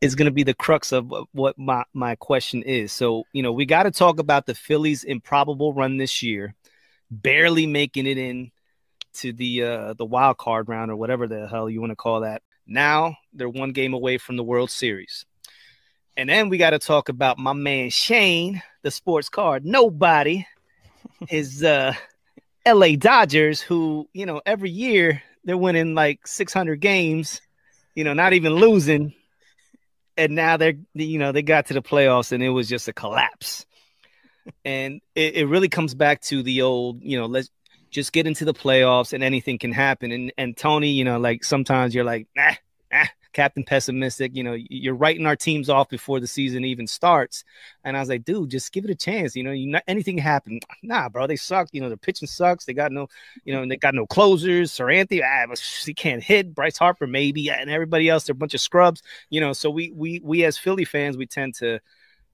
is going to be the crux of what- my, my question is. So, you know, we got to talk about the Phillies' improbable run this year, barely making it in to the uh, the wild card round or whatever the hell you want to call that. Now they're one game away from the World Series. And then we got to talk about my man Shane, the sports card. Nobody is uh LA Dodgers, who, you know, every year they're winning like 600 games, you know, not even losing. and now they're you know they got to the playoffs and it was just a collapse. and it, it really comes back to the old, you know, let's just get into the playoffs and anything can happen. And and Tony, you know, like sometimes you're like, nah, nah, Captain Pessimistic. You know, you're writing our teams off before the season even starts. And I was like, dude, just give it a chance. You know, you not, anything happen. Nah, bro, they suck. You know, the pitching sucks. They got no, you know, they got no closers. Seranthony, ah, he can't hit. Bryce Harper, maybe, and everybody else, they're a bunch of scrubs. You know, so we we we as Philly fans, we tend to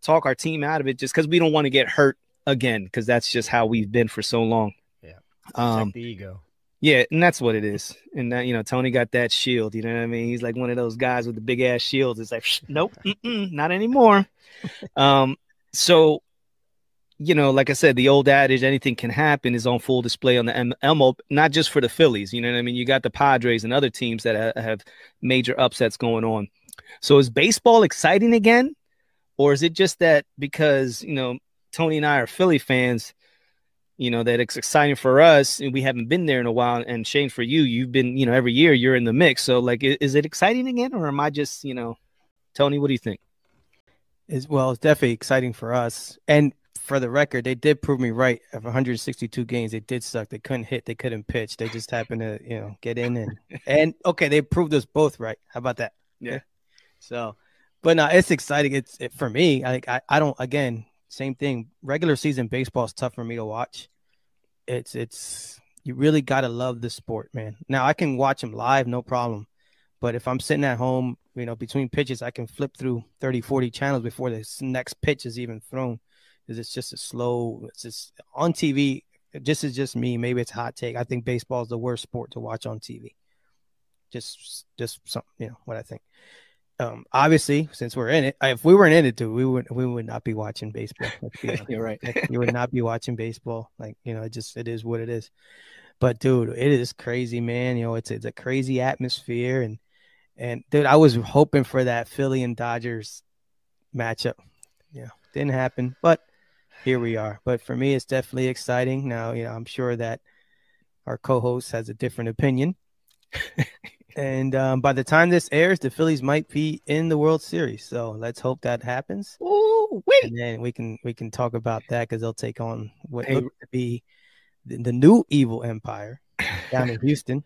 talk our team out of it just because we don't want to get hurt again, because that's just how we've been for so long. Yeah. Um, the ego. Yeah, and that's what it is. And that, you know, Tony got that shield. You know what I mean? He's like one of those guys with the big ass shields. It's like, nope, not anymore. um, so, you know, like I said, the old adage, anything can happen, is on full display on the M- Elmo. Not just for the Phillies. You know what I mean? You got the Padres and other teams that ha- have major upsets going on. So, is baseball exciting again, or is it just that because you know Tony and I are Philly fans? You know that it's exciting for us and we haven't been there in a while and shane for you you've been you know every year you're in the mix. So like is it exciting again or am i just you know tony what do you think? Is well it's definitely exciting for us. And for the record they did prove me right. Of 162 games they did suck. They couldn't hit they couldn't pitch. They just happened to you know get in and and okay they proved us both right. How about that? Yeah. So but no it's exciting. It's it, for me I, I i don't again same thing. Regular season baseball is tough for me to watch. It's it's you really gotta love the sport, man. Now I can watch them live, no problem. But if I'm sitting at home, you know, between pitches, I can flip through 30, 40 channels before this next pitch is even thrown. Because it's just a slow, it's just on TV. This is just me. Maybe it's hot take. I think baseball is the worst sport to watch on TV. Just, just some, you know, what I think um, obviously, since we're in it, if we weren't in it, too, we would we would not be watching baseball. You're right. you would not be watching baseball. Like you know, it just it is what it is. But dude, it is crazy, man. You know, it's it's a crazy atmosphere, and and dude, I was hoping for that Philly and Dodgers matchup. Yeah, didn't happen, but here we are. But for me, it's definitely exciting. Now, you know, I'm sure that our co-host has a different opinion. And um, by the time this airs, the Phillies might be in the World Series. So let's hope that happens. Oh, wait. And then we can we can talk about that because they'll take on what hey. looks to be the, the, new evil empire down in Houston.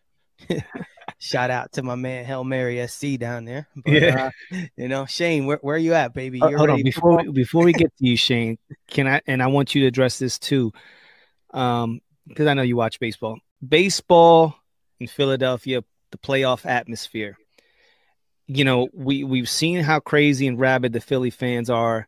Shout out to my man Hell Mary SC down there. But, yeah. Uh, you know, Shane, where, where are you at, baby? You're hold on before we, before we get to you, Shane. Can I and I want you to address this too, um, because I know you watch baseball. Baseball in Philadelphia the playoff atmosphere. You know, we we've seen how crazy and rabid the Philly fans are.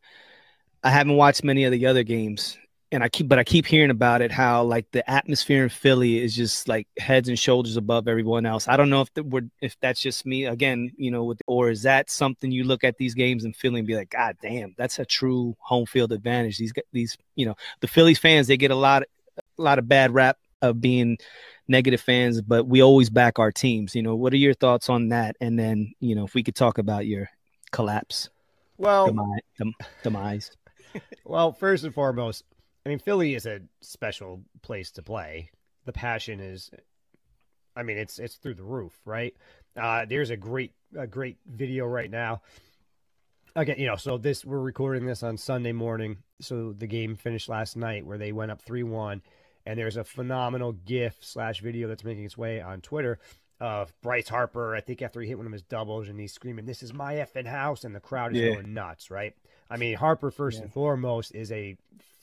I haven't watched many of the other games, and I keep but I keep hearing about it. How like the atmosphere in Philly is just like heads and shoulders above everyone else. I don't know if the, we're, if that's just me again, you know, with, or is that something you look at these games and Philly and be like, God damn, that's a true home field advantage. These these you know the Phillies fans they get a lot a lot of bad rap of being negative fans, but we always back our teams. You know, what are your thoughts on that? And then, you know, if we could talk about your collapse, well, demise. demise. well, first and foremost, I mean, Philly is a special place to play. The passion is, I mean, it's it's through the roof, right? Uh, there's a great a great video right now. Again, you know, so this we're recording this on Sunday morning. So the game finished last night where they went up three one and there's a phenomenal GIF slash video that's making its way on Twitter of Bryce Harper. I think after he hit one of his doubles, and he's screaming, "This is my effing house," and the crowd is yeah. going nuts. Right? I mean, Harper first yeah. and foremost is a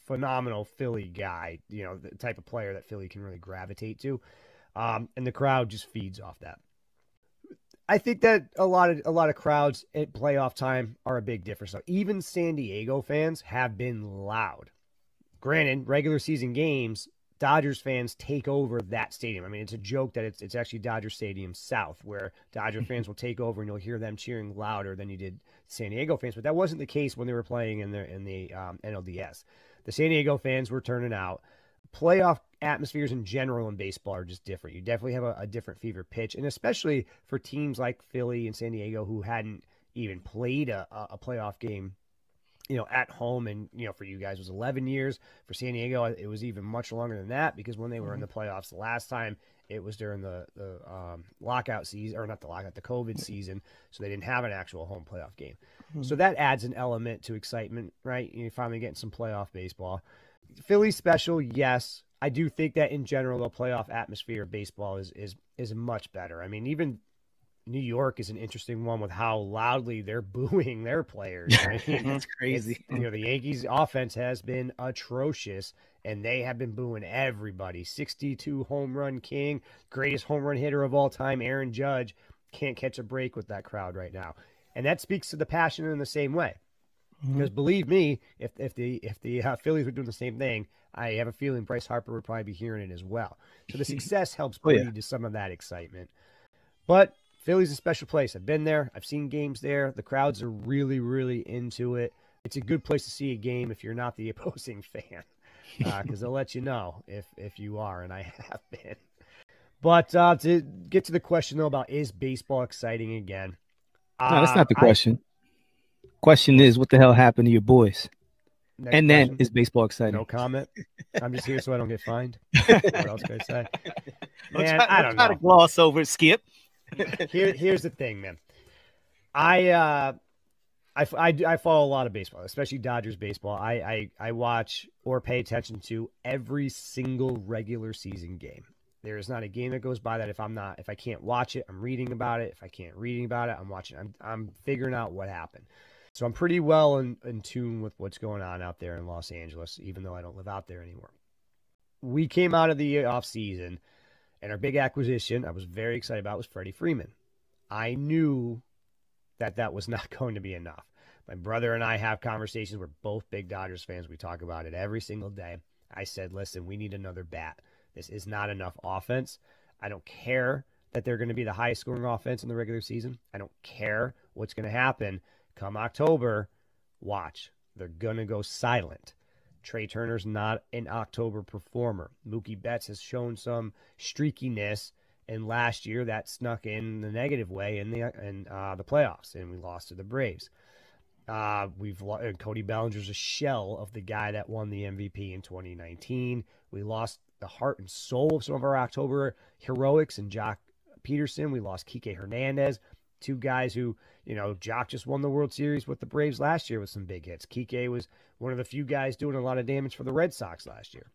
phenomenal Philly guy. You know, the type of player that Philly can really gravitate to, um, and the crowd just feeds off that. I think that a lot of a lot of crowds at playoff time are a big difference. So even San Diego fans have been loud. Granted, regular season games Dodgers fans take over that stadium. I mean, it's a joke that it's it's actually Dodger Stadium South, where Dodger fans will take over and you'll hear them cheering louder than you did San Diego fans. But that wasn't the case when they were playing in the in the um, NLDS. The San Diego fans were turning out. Playoff atmospheres in general in baseball are just different. You definitely have a, a different fever pitch, and especially for teams like Philly and San Diego who hadn't even played a, a playoff game you know, at home. And, you know, for you guys, it was 11 years. For San Diego, it was even much longer than that because when they were in the playoffs the last time, it was during the, the um, lockout season, or not the lockout, the COVID season. So they didn't have an actual home playoff game. So that adds an element to excitement, right? You're finally getting some playoff baseball. Philly special, yes. I do think that in general, the playoff atmosphere of baseball is is is much better. I mean, even New York is an interesting one with how loudly they're booing their players. That's crazy. You know, the Yankees offense has been atrocious and they have been booing everybody. 62 home run king, greatest home run hitter of all time, Aaron Judge can't catch a break with that crowd right now. And that speaks to the passion in the same way. Because believe me, if if the if the uh, Phillies were doing the same thing, I have a feeling Bryce Harper would probably be hearing it as well. So the success helps Oh, yeah. breed to some of that excitement. But Philly's a special place. I've been there. I've seen games there. The crowds are really, really into it. It's a good place to see a game if you're not the opposing fan, because they'll let you know if if you are, and I have been. But uh, to get to the question though about is baseball exciting again? No, that's uh, not the I- question. question is, what the hell happened to your boys? next and then is baseball exciting? no comment. I'm just here so I don't get fined. what else can I say? Don't Man, try- I don't don't try know. to gloss over Skip. Here, here's the thing, man. I uh, I, I, I follow a lot of baseball, especially Dodgers baseball. I, I I watch or pay attention to every single regular season game. There is not a game that goes by that if I'm not if I can't watch it, I'm reading about it. If I can't reading about it, I'm watching. I'm I'm figuring out what happened. So I'm pretty well in, in tune with what's going on out there in Los Angeles, even though I don't live out there anymore. We came out of the off season, and our big acquisition I was very excited about was Freddie Freeman. I knew that that was not going to be enough. My brother and I have conversations. We're both big Dodgers fans. We talk about it every single day. I said, listen, we need another bat. This is not enough offense. I don't care that they're going to be the highest scoring offense in the regular season. I don't care what's going to happen come October. Watch. They're going to go silent. Trea Turner's not an October performer. Mookie Betts has shown some streakiness, and last year that snuck in the negative way in the in uh, the playoffs, and we lost to the Braves. Uh, we've and Cody Bellinger's a shell of the guy that won the MVP in 2019. We lost the heart and soul of some of our October heroics and Joc Pederson. We lost Kike Hernandez, two guys who, you know, Joc just won the World Series with the Braves last year with some big hits. Kike was one of the few guys doing a lot of damage for the Red Sox last year.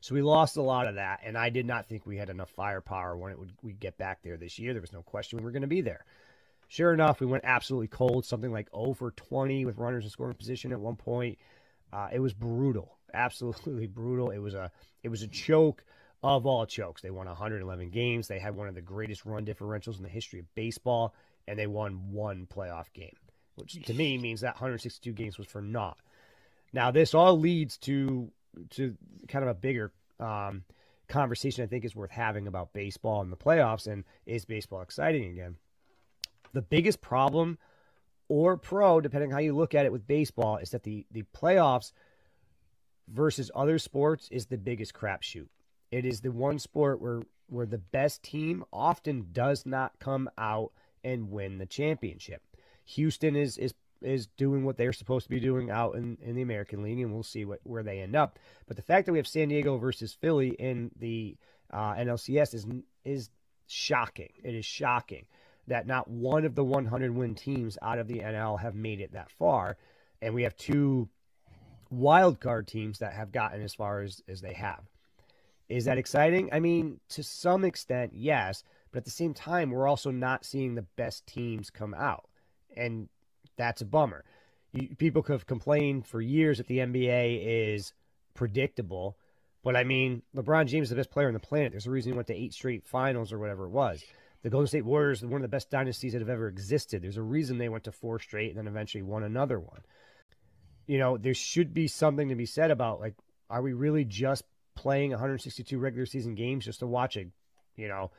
So we lost a lot of that, and I did not think we had enough firepower when it would we get back there this year. There was no question we were going to be there. Sure enough, we went absolutely cold, something like over 20 with runners in scoring position at one point. Uh, it was brutal, absolutely brutal. It was a it was a choke of all chokes. They won 111 games. They had one of the greatest run differentials in the history of baseball, and they won one playoff game, which to me means that 162 games was for naught. Now this all leads to to kind of a bigger um, conversation I think is worth having about baseball and the playoffs and is baseball exciting again? The biggest problem or pro, depending how you look at it with baseball, is that the the playoffs versus other sports is the biggest crapshoot. It is the one sport where where the best team often does not come out and win the championship. Houston is is is doing what they're supposed to be doing out in, in the American League, and we'll see what where they end up. But the fact that we have San Diego versus Philly in the uh, NLCS is is shocking. It is shocking that not one of the 100 win teams out of the NL have made it that far, and we have two wild card teams that have gotten as far as as they have. Is that exciting? I mean, to some extent, yes, but at the same time, we're also not seeing the best teams come out, and that's a bummer. You, people have complained for years that the NBA is predictable, but I mean, LeBron James is the best player on the planet. There's a reason he went to eight straight finals or whatever it was. The Golden State Warriors one of the best dynasties that have ever existed. There's a reason they went to four straight and then eventually won another one. You know, there should be something to be said about like, are we really just playing 162 regular season games just to watch a, you know,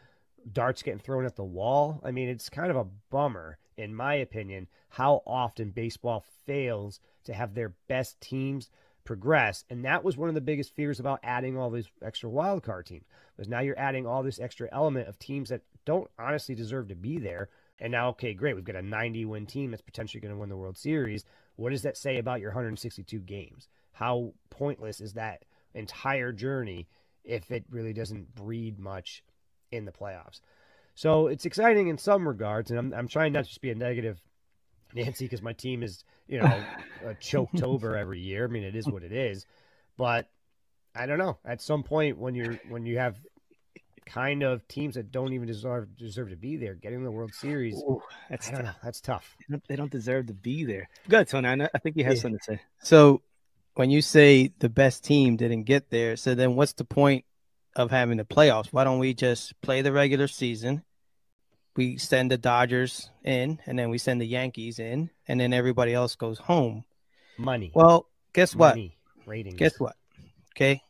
darts getting thrown at the wall? I mean, it's kind of a bummer, in my opinion, how often baseball fails to have their best teams progress. And that was one of the biggest fears about adding all these extra wild card teams. Because now you're adding all this extra element of teams that don't honestly deserve to be there, And now, okay, great. We've got a 90 win team that's potentially going to win the World Series. What does that say about your 162 games? How pointless is that entire journey if it really doesn't breed much in the playoffs? So it's exciting in some regards, and I'm, I'm trying not to just be a negative Nancy because my team is, you know, choked over every year. I mean, it is what it is, but I don't know. At some point, when you're when you have kind of teams that don't even deserve deserve to be there, getting the World Series, Ooh, that's I don't know. That's tough. They don't- They don't deserve to be there. Good, Tony. I, know, I think you have Yeah. something to say. So when you say the best team didn't get there, so then what's the point of having the playoffs? Why don't we just play the regular season? We send the Dodgers in, and then we send the Yankees in, and then everybody else goes home. Money. Well, guess what? Money. Ratings. Guess what? Okay,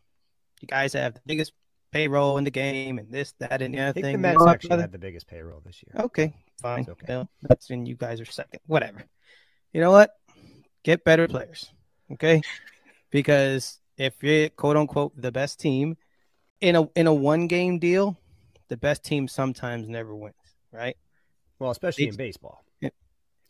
you guys have the biggest payroll in the game, and this, that, and the I other think thing. the You Mets know actually had the biggest payroll this year. Okay, fine. It's okay. Well, that's when you guys are second. Whatever. You know what? Get better players. Okay. Because if you're quote unquote the best team in a in a one game deal, the best team sometimes never wins, right? Well, especially in baseball. Yeah.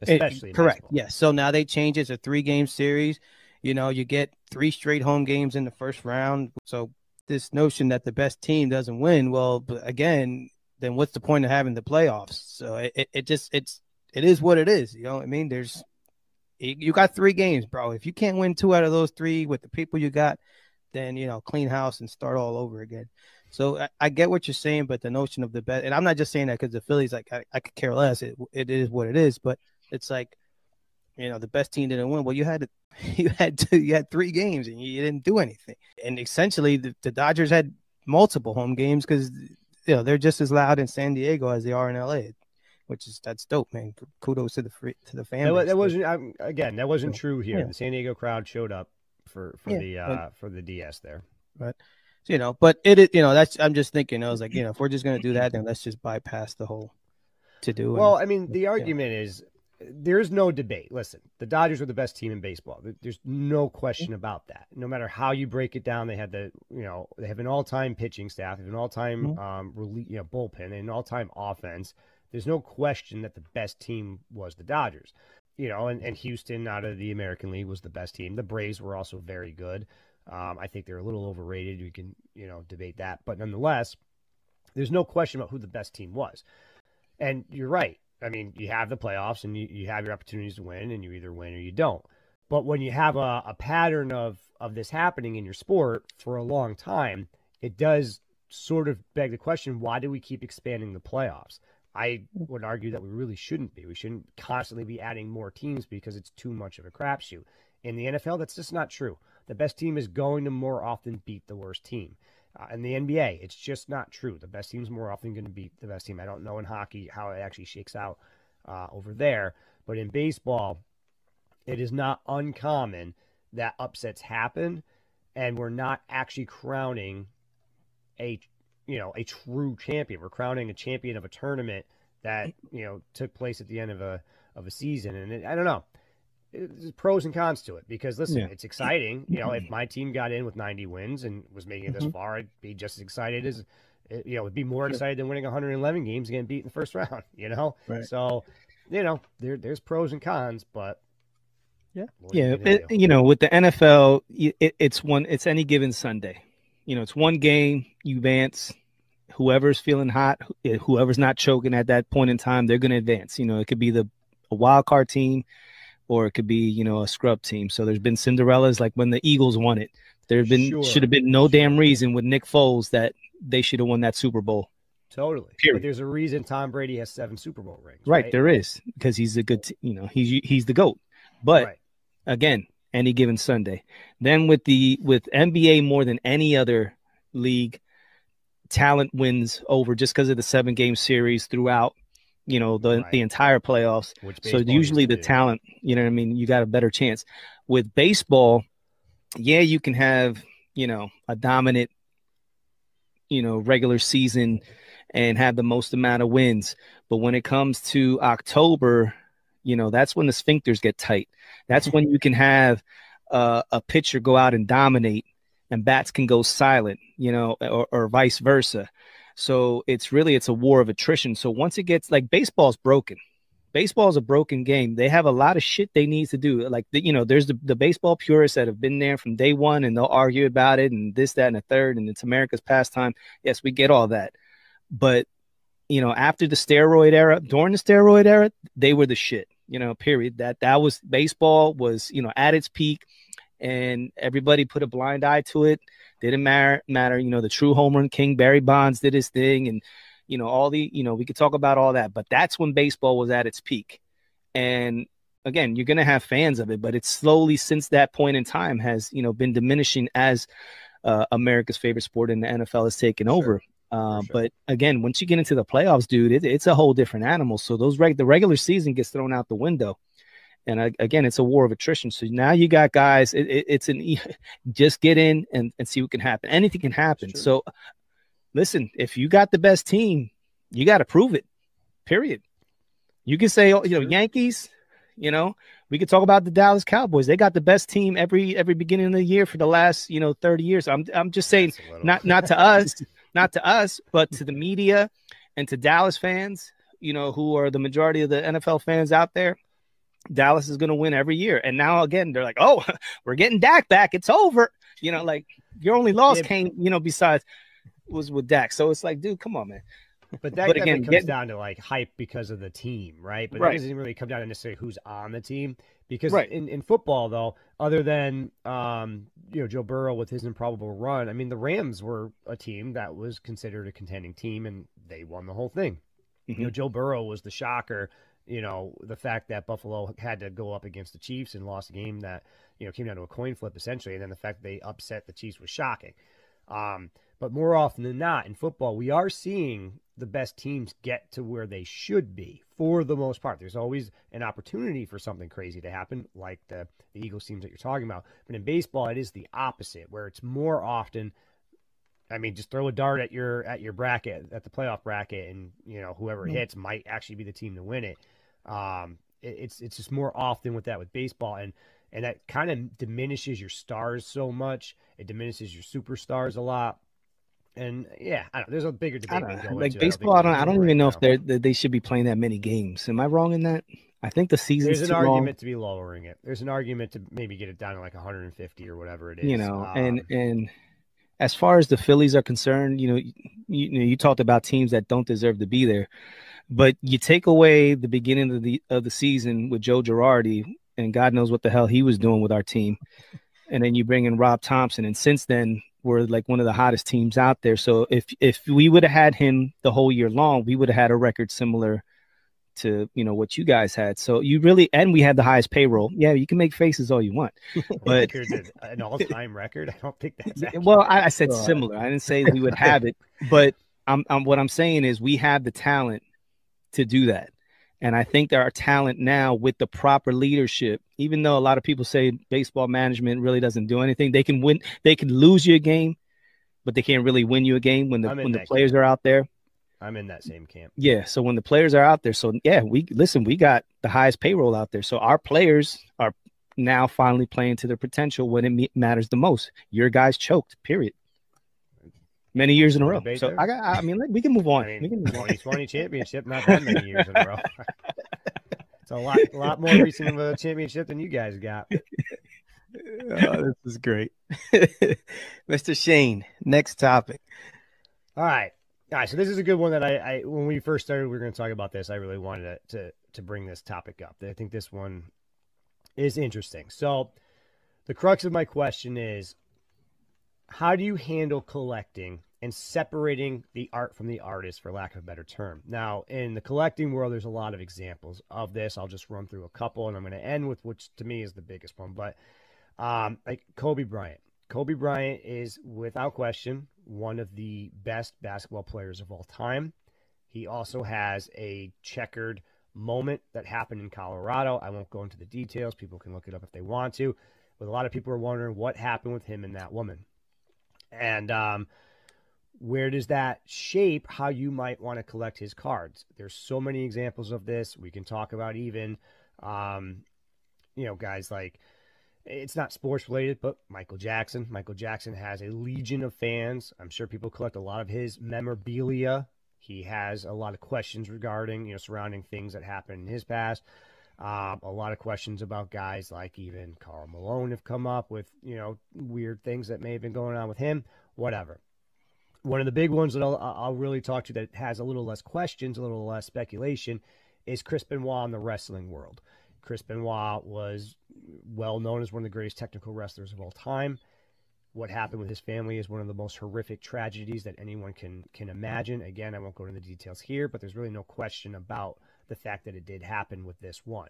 Especially in correct. Yes. So now they change it to three game series. You know, you get three straight home games in the first round. So this notion that the best team doesn't win, well, again, then what's the point of having the playoffs? So it, it, it just it's it is what it is. You know what I mean? There's you got three games, bro. If you can't win two out of those three with the people you got, then you know clean house and start all over again. So I, I get what you're saying, but the notion of the best, and I'm not just saying that because the Phillies, like I, I could care less. It, it is what it is, but it's like, you know, the best team didn't win. Well, you had you had two, you had three games and you didn't do anything. And essentially, the, the Dodgers had multiple home games because you know they're just as loud in San Diego as they are in LA, which is that's dope, man. Kudos to the free, to the fan. That, that wasn't um, again. That wasn't true here. Yeah. The San Diego crowd showed up for for Yeah, the but- uh for the DS there. But you know, but it, is- you know, that's I'm just thinking. I was like, you know, if we're just gonna do that, then let's just bypass the whole to do. and- Well, I mean, the argument is there's no debate. Listen, the Dodgers are the best team in baseball. There's no question about that. No matter how you break it down, they had the you know they have an all-time pitching staff, they have an all-time Mhm. um you know bullpen, and an all-time offense. There's no question that the best team was the Dodgers. You know, and, and Houston out of the American League was the best team. The Braves were also very good. Um, I think they're a little overrated. We can, you know, debate that. But nonetheless, there's no question about who the best team was. And you're right. I mean, you have the playoffs and you, you have your opportunities to win, and you either win or you don't. But when you have a, a pattern of, of this happening in your sport for a long time, it does sort of beg the question why do we keep expanding the playoffs? I would argue that we really shouldn't be. We shouldn't constantly be adding more teams because it's too much of a crapshoot. In the NFL, that's just not true. The best team is going to more often beat the worst team. Uh, in the NBA, it's just not true. The best team's more often going to beat the best team. I don't know in hockey how it actually shakes out uh, over there, but in baseball, it is not uncommon that upsets happen, and we're not actually crowning a you know a true champion. We're crowning a champion of a tournament that you know took place at the end of a of a season, and it, I don't know. There's pros and cons to it because listen, Yeah. it's exciting. You know, if my team got in with 90 wins and was making it this Mhm. far, I'd be just as excited as you know, would be more excited than winning 111 games and getting beat in the first round. You know, Right. so you know there there's pros and cons, but Yeah. are you Yeah, it, you know, with the NFL, it, it's one. It's any given Sunday. You know, it's one game. You advance. Whoever's feeling hot, eh, whoever's not choking at that point in time, they're going to advance. You know, it could be the a wild card team, or it could be you know a scrub team. So there's been Cinderellas like when the Eagles won it. There have been Sure. should have been no damn reason with Nick Foles that they should have won that Super Bowl. Totally. Period. But there's a reason Tom Brady has seven Super Bowl rings. Right, Right. there is because he's a good. T- you know, he's he's the goat. But right. again any given sunday then with the with nba more than any other league talent wins over just because of the seven game series throughout you know the Right. the entire playoffs. Which so usually the do. talent you know what i mean? You got a better chance. With baseball yeah you can have you know a dominant you know regular season and have the most amount of wins. But when it comes to october you know that's when the sphincters get tight. That's when you can have uh, a pitcher go out and dominate and bats can go silent you know or, or vice versa So it's really it's a war of attrition. So once it gets like baseball's broken, baseball's a broken game. They have a lot of shit they need to do. Like the, you know, there's the, the baseball purists that have been there from day one and they'll argue about it and this, that, and a third, and it's America's pastime. Yes, we get all that. But you know, after the steroid era, during the steroid era, they were the shit. You know, period. That that was baseball was you know at its peak, and everybody put a blind eye to it. Didn't matter. Matter. You know, the true home run king Barry Bonds did his thing, and you know all the you know we could talk about all that, but that's when baseball was at its peak. And again, you're gonna have fans of it, but it's slowly since that point in time has you know been diminishing as uh, America's favorite sport in the NFL has taken over. Uh, sure. But again, once you get into the playoffs, dude, it, it's a whole different animal. So those reg- the regular season gets thrown out the window, and again, it's a war of attrition. So now you got guys. It, it, it's an just get in and, and see what can happen. Anything can happen. So listen, if you got the best team, you got to prove it. Period. You can say, oh, you know, Yankees. You know, we could talk about the Dallas Cowboys. They got the best team every every beginning of the year for the last you know thirty years. I'm I'm just saying, not not to us, not to us, but to the media and to Dallas fans, you know, who are the majority of the NFL fans out there. Dallas is going to win every year. And now again, they're like, oh, we're getting Dak back. It's over. You know, like your only loss yeah. came, you know, besides was with Dak. So it's like, dude, come on, man. But that but again comes get, down to like hype because of the team, right? But right. it doesn't really come down to necessarily who's on the team. Because right. in, in football, though, other than um, you know Joe Burrow with his improbable run, I mean the Rams were a team that was considered a contending team, and they won the whole thing. Mm-hmm. You know, mm-hmm. Joe Burrow was the shocker. You know, the fact that Buffalo had to go up against the Chiefs and lost a game that you know came down to a coin flip essentially, and then the fact they upset the Chiefs was shocking. Um, but more often than not in football, we are seeing the best teams get to where they should be for the most part. There's always an opportunity for something crazy to happen, like the, the Eagles teams that you're talking about. But in baseball, it is the opposite, where it's more often. I mean, just throw a dart at your at your bracket at the playoff bracket, and you know whoever mm-hmm. hits might actually be the team to win it. Um, it. It's it's just more often with that with baseball, and and that kind of diminishes your stars so much. It diminishes your superstars a lot. And yeah, there's a bigger debate. like baseball, I don't, I don't, even know if they they should be playing that many games. Am I wrong in that? I think the season. There's an argument long. to be lowering it. There's an argument to maybe get it down to like 150 or whatever it is. You know, um, and and as far as the Phillies are concerned, you know, you, you know, you talked about teams that don't deserve to be there, but you take away the beginning of the of the season with Joe Girardi, and God knows what the hell he was doing with our team, and then you bring in Rob Thomson, and since then were like one of the hottest teams out there. So if if we would have had him the whole year long, we would have had a record similar to you know what you guys had. So you really and we had the highest payroll. Yeah, you can make faces all you want, but an all-time record. I don't think that's accurate. well. I, I said similar. I didn't say we would have it, but I'm, I'm what I'm saying is we have the talent to do that. And I think there are talent now with the proper leadership. Even though a lot of people say baseball management really doesn't do anything, they can win, they can lose you a game, but they can't really win you a game when the when the players camp. are out there. I'm in that same camp. Yeah. So when the players are out there, so yeah, we listen, we got the highest payroll out there. So our players are now finally playing to their potential when it matters the most. Your guys choked, period many years in a row. So there? I got. I mean, we can move on. I mean, we can move 2020 on. championship, not that many years in a row. it's a lot, a lot more recent of a championship than you guys got. oh, this is great, Mr. Shane. Next topic. All right, all right. So this is a good one that I, I when we first started, we were going to talk about this. I really wanted to, to to bring this topic up. I think this one is interesting. So, the crux of my question is how do you handle collecting and separating the art from the artist, for lack of a better term? Now, in the collecting world, there's a lot of examples of this. I'll just run through a couple, and I'm going to end with which to me is the biggest one. But um, like Kobe Bryant. Kobe Bryant is without question one of the best basketball players of all time. He also has a checkered moment that happened in Colorado. I won't go into the details. People can look it up if they want to. But a lot of people are wondering what happened with him and that woman. And um, where does that shape how you might want to collect his cards? There's so many examples of this. We can talk about even, um, you know, guys like It's not sports related, but Michael Jackson. Michael Jackson has a legion of fans. I'm sure people collect a lot of his memorabilia. He has a lot of questions regarding, you know, surrounding things that happened in his past. Um, a lot of questions about guys like even Karl Malone have come up with, you know, weird things that may have been going on with him. Whatever. One of the big ones that I'll, I'll really talk to that has a little less questions, a little less speculation, is Chris Benoit in the wrestling world. Chris Benoit was well known as one of the greatest technical wrestlers of all time. What happened with his family is one of the most horrific tragedies that anyone can can imagine. Again, I won't go into the details here, but there's really no question about the fact that it did happen with this one.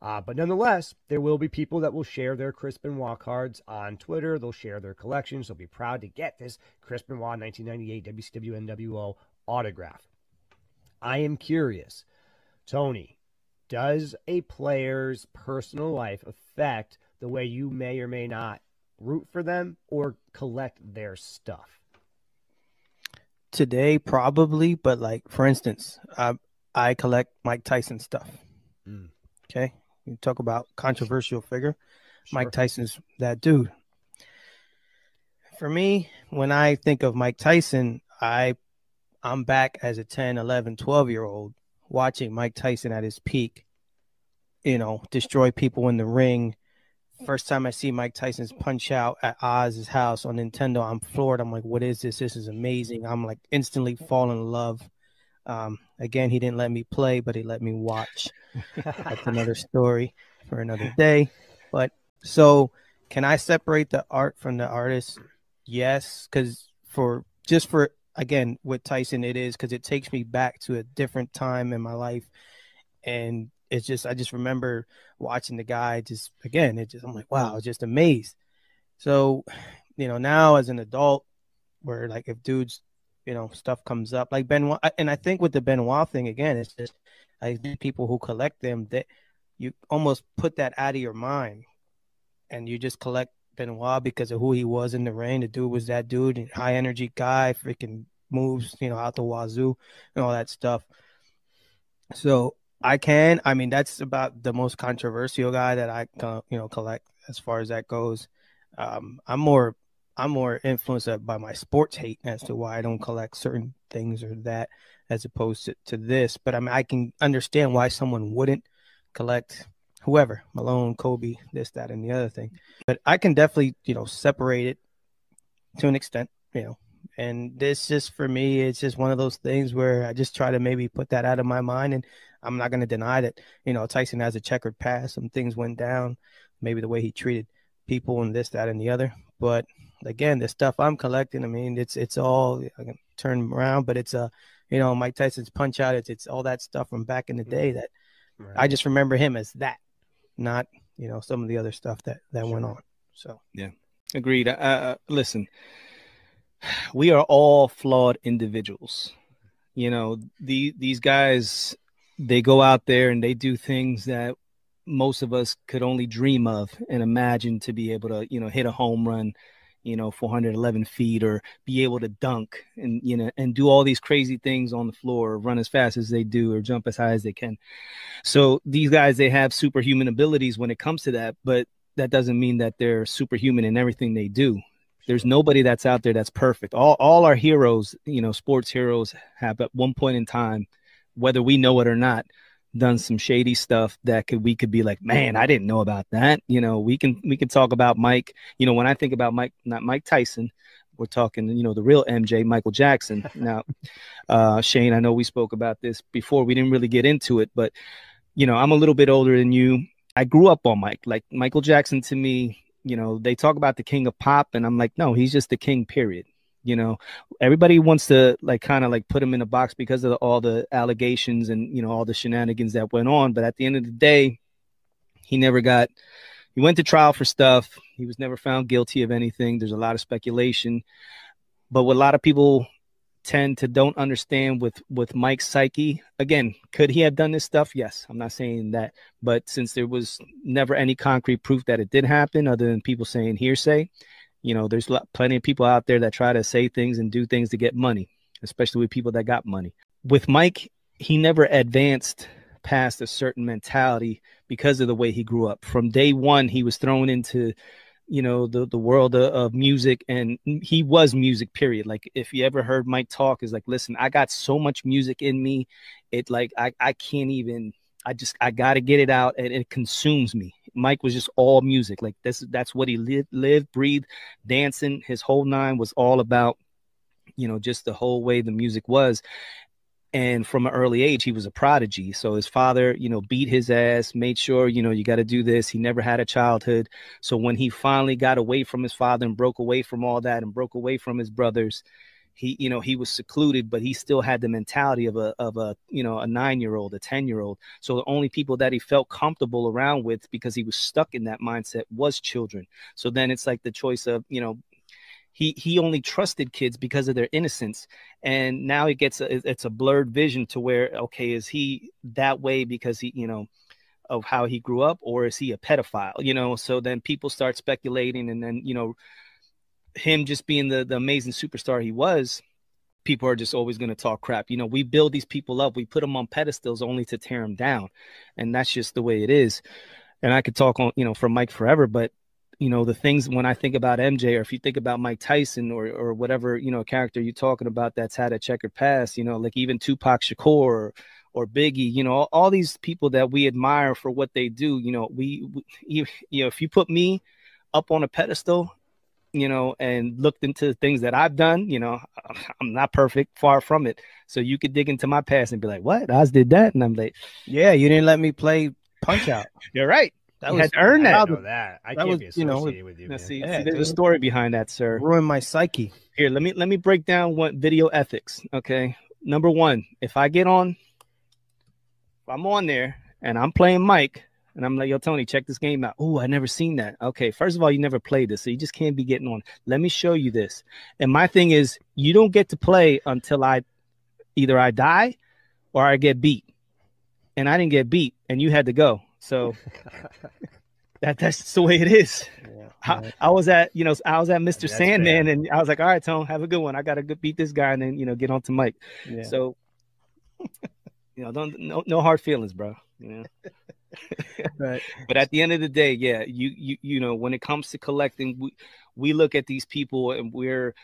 Uh, but nonetheless, there will be people that will share their Chris Benoit cards on Twitter. They'll share their collections. They'll be proud to get this Chris Benoit 1998 WCW NWO autograph. I am curious, Tony, does a player's personal life affect the way you may or may not root for them or collect their stuff? Today, probably, but like for instance, I I collect Mike Tyson stuff. Mm. Okay, you talk about controversial figure. Sure. Mike Tyson's that dude. For me, when I think of Mike Tyson, I I'm back as a 10, 11, 12 year old watching Mike Tyson at his peak, you know, destroy people in the ring. First time I see Mike Tyson's punch out at Oz's house on Nintendo, I'm floored. I'm like, what is this? This is amazing. I'm like instantly fall in love. Um, again, he didn't let me play, but he let me watch. That's another story for another day. But so, can I separate the art from the artist? Yes, because for just for again with Tyson, it is because it takes me back to a different time in my life, and it's just I just remember watching the guy. Just again, it just I'm like wow, just amazed. So, you know, now as an adult, where like if dudes, you know, stuff comes up like Benoit, and I think with the Benoit thing again, it's just like people who collect them that you almost put that out of your mind, and you just collect Benoit because of who he was in the ring. The dude was that dude, high energy guy, freaking moves, you know, out the wazoo and all that stuff. So I can, I mean, that's about the most controversial guy that I, you know, collect as far as that goes. Um, I'm more, I'm more influenced by my sports hate as to why I don't collect certain things or that, as opposed to, to this. But I mean, I can understand why someone wouldn't collect whoever Malone, Kobe, this, that, and the other thing. But I can definitely, you know, separate it to an extent, you know. And this just for me, it's just one of those things where I just try to maybe put that out of my mind. And I'm not going to deny that, you know, Tyson has a checkered past. Some things went down, maybe the way he treated people and this, that, and the other. But again, the stuff I'm collecting, I mean, it's it's all I can turn around, but it's a, uh, you know, Mike Tyson's punch out. It's it's all that stuff from back in the day that right. I just remember him as that not you know some of the other stuff that that sure. went on. So yeah, agreed. Uh, uh, listen, we are all flawed individuals. You know, the these guys they go out there and they do things that most of us could only dream of and imagine to be able to you know hit a home run you know 411 feet or be able to dunk and you know and do all these crazy things on the floor or run as fast as they do or jump as high as they can. So these guys they have superhuman abilities when it comes to that but that doesn't mean that they're superhuman in everything they do. There's nobody that's out there that's perfect. All all our heroes you know sports heroes have at one point in time whether we know it or not done some shady stuff that could we could be like, man, I didn't know about that. You know, we can we can talk about Mike. You know, when I think about Mike, not Mike Tyson, we're talking, you know, the real MJ, Michael Jackson. Now, uh, Shane, I know we spoke about this before. We didn't really get into it, but you know, I'm a little bit older than you. I grew up on Mike. Like Michael Jackson to me, you know, they talk about the king of pop, and I'm like, no, he's just the king. Period you know everybody wants to like kind of like put him in a box because of all the allegations and you know all the shenanigans that went on but at the end of the day he never got he went to trial for stuff. He was never found guilty of anything. There's a lot of speculation. But what a lot of people tend to don't understand with with Mike's psyche again could he have done this stuff? Yes i'm not saying that. But since there was never any concrete proof that it did happen other than people saying hearsay you know, there's plenty of people out there that try to say things and do things to get money, especially with people that got money. With Mike, he never advanced past a certain mentality because of the way he grew up. From day one, he was thrown into you know the the world of, of, music and he was music period like if you ever heard mike talk is like listen i got so much music in me it like i, I can't even i just i gotta get it out and it consumes me mike was just all music. Like this that's what he lived lived breathed dancing. His whole nine was all about you know just the whole way the music was. And from an early age he was a prodigy. So his father you know beat his ass made sure you know you got to do this. He never had a childhood. So when he finally got away from his father and broke away from all that and broke away from his brothers he you know he was secluded but he still had the mentality of a of a you know a 9 year old a 10 year old so the only people that he felt comfortable around with because he was stuck in that mindset was children. So then it's like the choice of you know he he only trusted kids because of their innocence. And now it gets a, it's a blurred vision to where okay is he that way because he you know of how he grew up or is he a pedophile you know? So then people start speculating and then you know him just being the the amazing superstar he was people are just always going to talk crap. You know we build these people up we put them on pedestals only to tear them down. And that's just the way it is. And i could talk on you know for mike forever but you know the things when I think about MJ or if you think about Mike Tyson or or whatever you know character you're talking about that's had a checkered past, you know, like even Tupac Shakur or, or Biggie, you know, all, all, these people that we admire for what they do, you know, we, we you know if you put me up on a pedestal, you know, and looked into things that I've done, you know, I'm not perfect, far from it. So you could dig into my past and be like, "What? I did that," and I'm like, "Yeah, you didn't let me play Punch Out." You're right. That was, had to earn that. I know that. I that can't was, be associated you know, with you. Now, see, yeah, see, there's a story behind that, sir. Ruin my psyche. Here, let me let me break down what video ethics. Okay, number one, if I get on, if I'm on there and I'm playing Mike, and I'm like, yo, Tony, check this game out. Oh, I never seen that. Okay, first of all, you never played this, so you just can't be getting on. Let me show you this. And my thing is, you don't get to play until I either I die or I get beat. And I didn't get beat, and you had to go. So that that's the way it is. Yeah, I, I, was at you know I was at Mr. Sandman bad. and I was like, all right, Tone, have a good one. I gotta beat this guy and then you know get on to Mike. Yeah. So you know, don't no no hard feelings, bro. You know. But at the end of the day, yeah, you you you know when it comes to collecting, we we look at these people and we're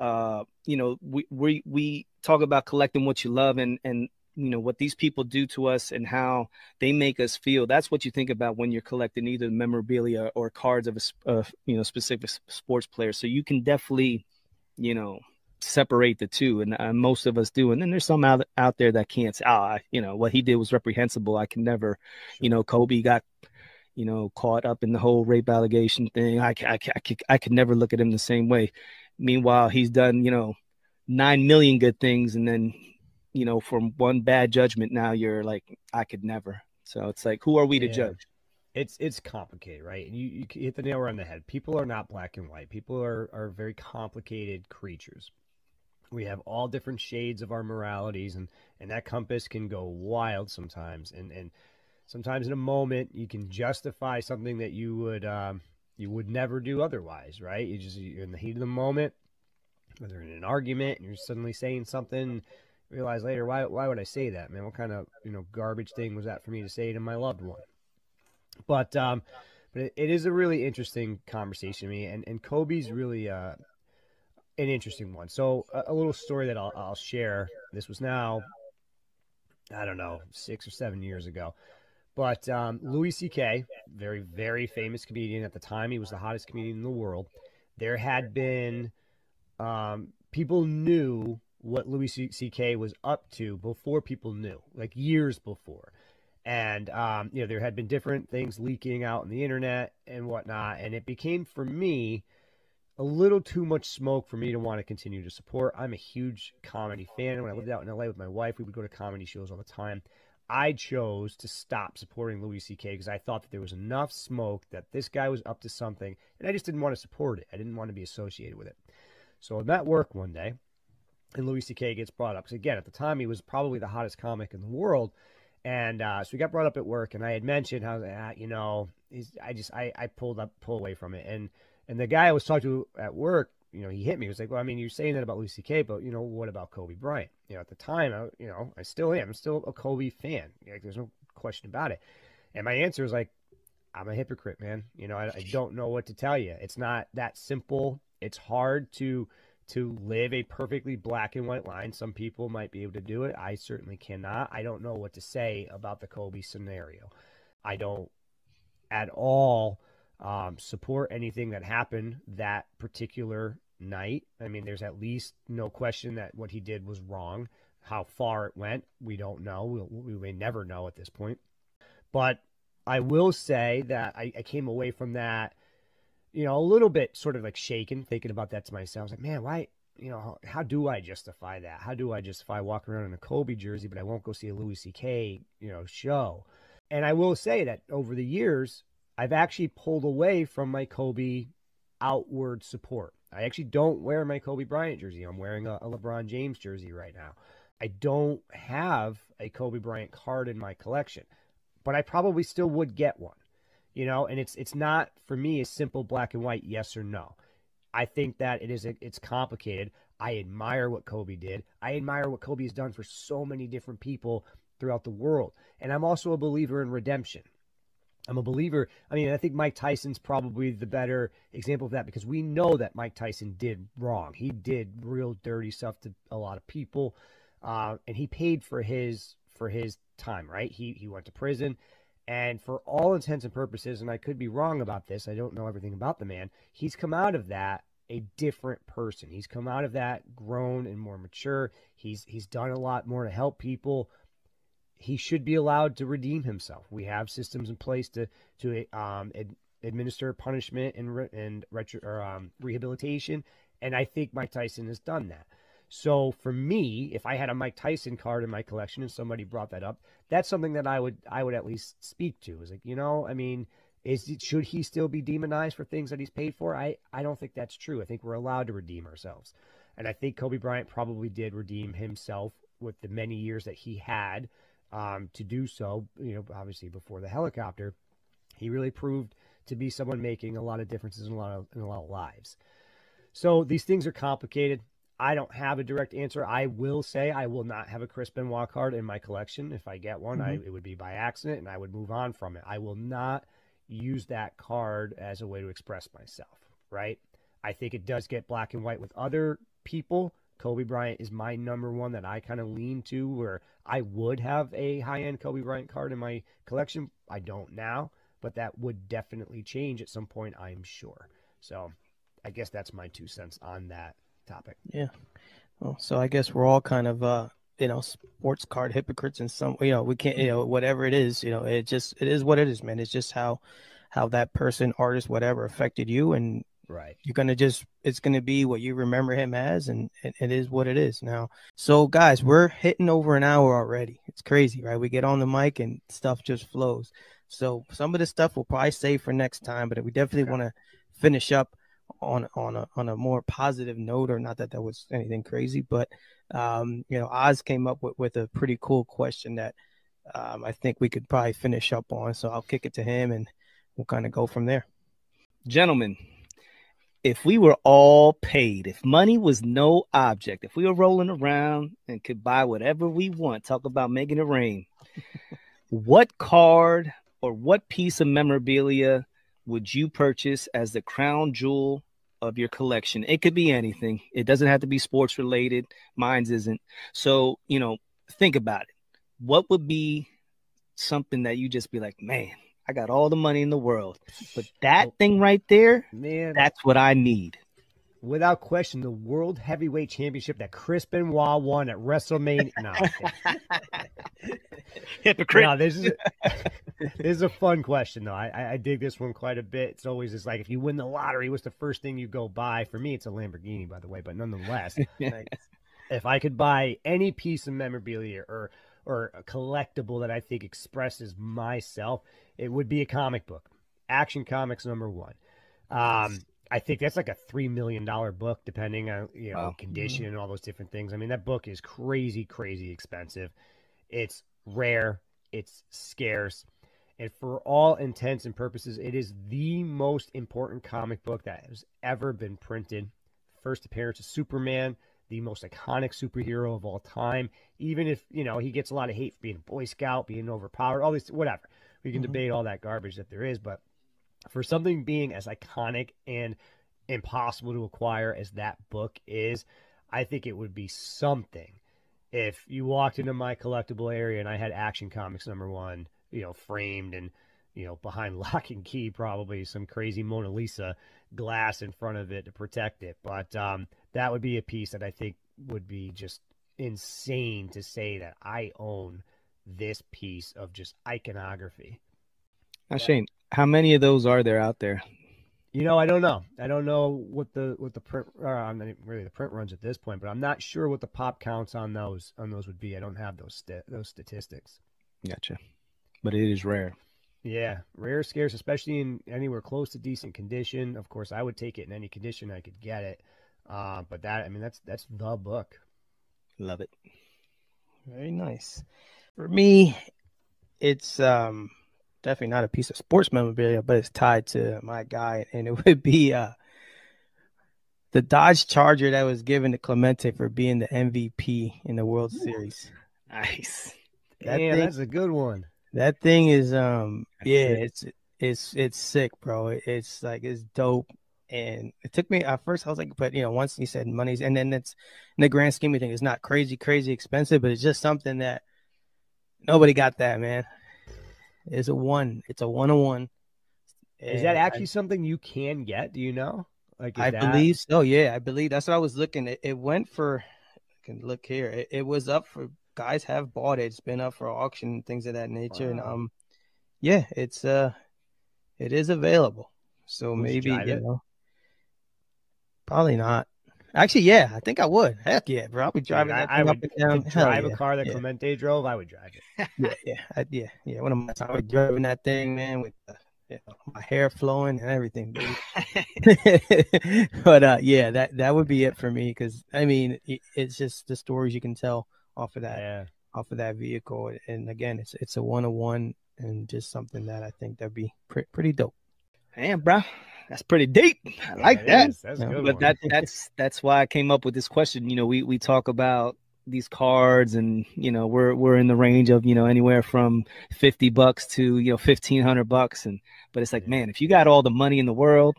uh you know we we we talk about collecting what you love and and you know what these people do to us and how they make us feel. That's what you think about when you're collecting either memorabilia or cards of a uh, you know specific sports player. So you can definitely you know separate the two and uh, most of us do and then there's some out, out there that can't say ah you know what he did was reprehensible i can never you know kobe got you know caught up in the whole rape allegation thing i, I, I, I, I could never look at him the same way meanwhile he's done you know nine million good things and then you know, from one bad judgment, now you're like, I could never. So it's like, who are we to yeah. judge? It's it's complicated, right? And You, you hit the nail on the head. People are not black and white. People are are very complicated creatures. We have all different shades of our moralities, and and that compass can go wild sometimes. And and sometimes in a moment, you can justify something that you would um, you would never do otherwise, right? You just you're in the heat of the moment, whether in an argument, and you're suddenly saying something realize later why why would I say that, man? What kind of you know garbage thing was that for me to say to my loved one? But um, but it, it is a really interesting conversation to me, and and Kobe's really uh an interesting one. So a, a little story that I'll I'll share. This was now I don't know six or seven years ago. But um, Louis C.K., very, very famous comedian at the time, he was the hottest comedian in the world. There had been um, people knew what Louis C.K. was up to before people knew, like years before. And, um, you know, there had been different things leaking out on the internet and whatnot. And it became, for me, a little too much smoke for me to want to continue to support. I'm a huge comedy fan. When I lived out in LA with my wife, we would go to comedy shows all the time. I chose to stop supporting Louis C.K. because I thought that there was enough smoke that this guy was up to something, and I just didn't want to support it. I didn't want to be associated with it. So I'm at work one day, and Louis C.K. gets brought up. Because again, at the time, he was probably the hottest comic in the world. And uh, so he got brought up at work, and I had mentioned how, ah, you know, I just I, I pulled up pull away from it, and and the guy I was talking to at work, you know, he hit me. He was like, well, I mean, you're saying that about Louis C.K., but you know, what about Kobe Bryant? You know, at the time, I, you know, I still am. I'm still a Kobe fan. Like, there's no question about it. And my answer was like, I'm a hypocrite, man. You know, I, I don't know what to tell you. It's not that simple. It's hard to to live a perfectly black and white line. Some people might be able to do it. I certainly cannot. I don't know what to say about the Kobe scenario. I don't at all um, support anything that happened that particular night. I mean, there's at least no question that what he did was wrong. How far it went, we don't know. We'll, we may never know at this point. But I will say that I, I came away from that, you know, a little bit sort of like shaken, thinking about that to myself. I was like, man, why, you know, how do I justify that? How do I justify walking around in a Kobe jersey, but I won't go see a Louis C.K., you know, show? And I will say that over the years, I've actually pulled away from my Kobe outward support. I actually don't wear my Kobe Bryant jersey. I'm wearing a, a, LeBron James jersey right now. I don't have a Kobe Bryant card in my collection, but I probably still would get one. You know, and it's it's not for me a simple black and white yes or no. I think that it is it's complicated. I admire what Kobe did. I admire what Kobe has done for so many different people throughout the world. And I'm also a believer in redemption. I'm a believer. I mean, I think Mike Tyson's probably the better example of that because we know that Mike Tyson did wrong. He did real dirty stuff to a lot of people, uh, and he paid for his for his time. Right? He he went to prison, and for all intents and purposes, and I could be wrong about this. I don't know everything about the man. He's come out of that a different person. He's come out of that grown and more mature. He's he's done a lot more to help people he should be allowed to redeem himself. We have systems in place to to um, ad, administer punishment and re, and retro, or, um, rehabilitation, and I think Mike Tyson has done that. So for me, if I had a Mike Tyson card in my collection and somebody brought that up, that's something that I would I would at least speak to. Is like you know, I mean, is should he still be demonized for things that he's paid for? I I don't think that's true. I think we're allowed to redeem ourselves, and I think Kobe Bryant probably did redeem himself with the many years that he had um, to do so. You know, obviously before the helicopter, he really proved to be someone making a lot of differences in a lot of in a lot of lives. So these things are complicated. I don't have a direct answer. I will say I will not have a Chris Benoit card in my collection. If I get one, mm-hmm. I, it would be by accident, and I would move on from it. I will not use that card as a way to express myself. Right? I think it does get black and white with other people Kobe Bryant is my number one that I kind of lean to where I would have a high end Kobe Bryant card in my collection. I don't now, but that would definitely change at some point, I'm sure. So I guess that's my two cents on that topic. Yeah. Well, so I guess we're all kind of, uh, you know, sports card hypocrites and some, you know, we can't, you know, whatever it is, you know, it just, it is what it is, man. It's just how, how that person, artist, whatever affected you. And Right. You're gonna just it's gonna be what you remember him as, and it, it is what it is now. So guys, we're hitting over an hour already. It's crazy, right? We get on the mic and stuff just flows. So some of the stuff we'll probably save for next time, but we definitely want to finish up on on a on a more positive note, or not that that was anything crazy, but um, you know, Oz came up with, with a pretty cool question that um, I think we could probably finish up on. So I'll kick it to him, and we'll kind of go from there. Gentlemen, if we were all paid, if money was no object, if we were rolling around and could buy whatever we want, talk about making it rain, what card or what piece of memorabilia would you purchase as the crown jewel of your collection? It could be anything. It doesn't have to be sports related. Mine's isn't. So, you know, think about it. What would be something that you just be like, man, I got all the money in the world. But that oh, thing right there, man, that's what I need. Without question, the World Heavyweight Championship that Chris Benoit won at WrestleMania. No, hypocrite. No, this is a, this is a fun question though. I, I dig this one quite a bit. It's always just like if you win the lottery, what's the first thing you go buy? For me, it's a Lamborghini, by the way, but nonetheless, if I could buy any piece of memorabilia or or a collectible that I think expresses myself, it would be a comic book. Action Comics number one. Um, I think that's like a three million dollar book, depending on you know wow. condition and all those different things. I mean, that book is crazy, crazy expensive. It's rare, it's scarce, and for all intents and purposes, it is the most important comic book that has ever been printed first appearance of Superman, the most iconic superhero of all time. Even if you know he gets a lot of hate for being a Boy Scout, being overpowered, all these whatever. We can Mhm. debate all that garbage that there is, but for something being as iconic and impossible to acquire as that book is, I think it would be something if you walked into my collectible area and I had Action Comics number one, you know, framed and you know behind lock and key, probably some crazy Mona Lisa glass in front of it to protect it. But um, that would be a piece that I think would be just insane to say that I own this piece of just iconography. Now, Shane, how many of those are there out there? You know, I don't know. I don't know what the what the print or I'm not really the print runs at this point, but I'm not sure what the pop counts on those on those would be. I don't have those st- those statistics. Gotcha. But it is rare. Yeah, rare, scarce, especially in anywhere close to decent condition. Of course, I would take it in any condition I could get it. Uh, but that, I mean, that's that's the book. Love it. Very nice. For me, it's um definitely not a piece of sports memorabilia, but it's tied to my guy, and it would be uh the Dodge Charger that was given to Clemente for being the MVP in the World Series. Nice. That Damn, thing- that's a good one. That thing is um That's yeah, sick. it's it's it's sick, bro. It's like it's dope. And it took me at first I was like, but you know, once you said money's and then it's in the grand scheme of things, it's not crazy, crazy expensive, but it's just something that nobody got that, man. It's a one. It's a one on one. Is that actually something you can get? Do you know? Like, I that- believe so. Yeah, I believe that's what I was looking. It, it went for. I can look here. It, it was up for guys have bought it. It's been up for auction and things of that nature. And um, yeah, it's uh, it is available. So maybe you know, probably not. Actually, yeah, I think I would. Heck yeah, bro. I'll be driving I- that I thing up would and down. drive yeah. a car that yeah. Clemente drove, I would drive it. yeah, yeah, I, yeah, yeah. One of my I was driving that thing, man, with uh, you know, my hair flowing and everything. but uh, yeah, that that would be it for me because I mean, it, it's just the stories you can tell off of that Yeah. off of that vehicle, and again, it's it's a one on one and just something that I think that'd be pre- pretty dope. Damn, bro. That's pretty deep. I like It that. is. That's Yeah. good but one. that that's that's why I came up with this question. You know, we we talk about these cards and you know we're we're in the range of you know anywhere from 50 bucks to you know 1500 bucks and but it's like Yeah. man if you got all the money in the world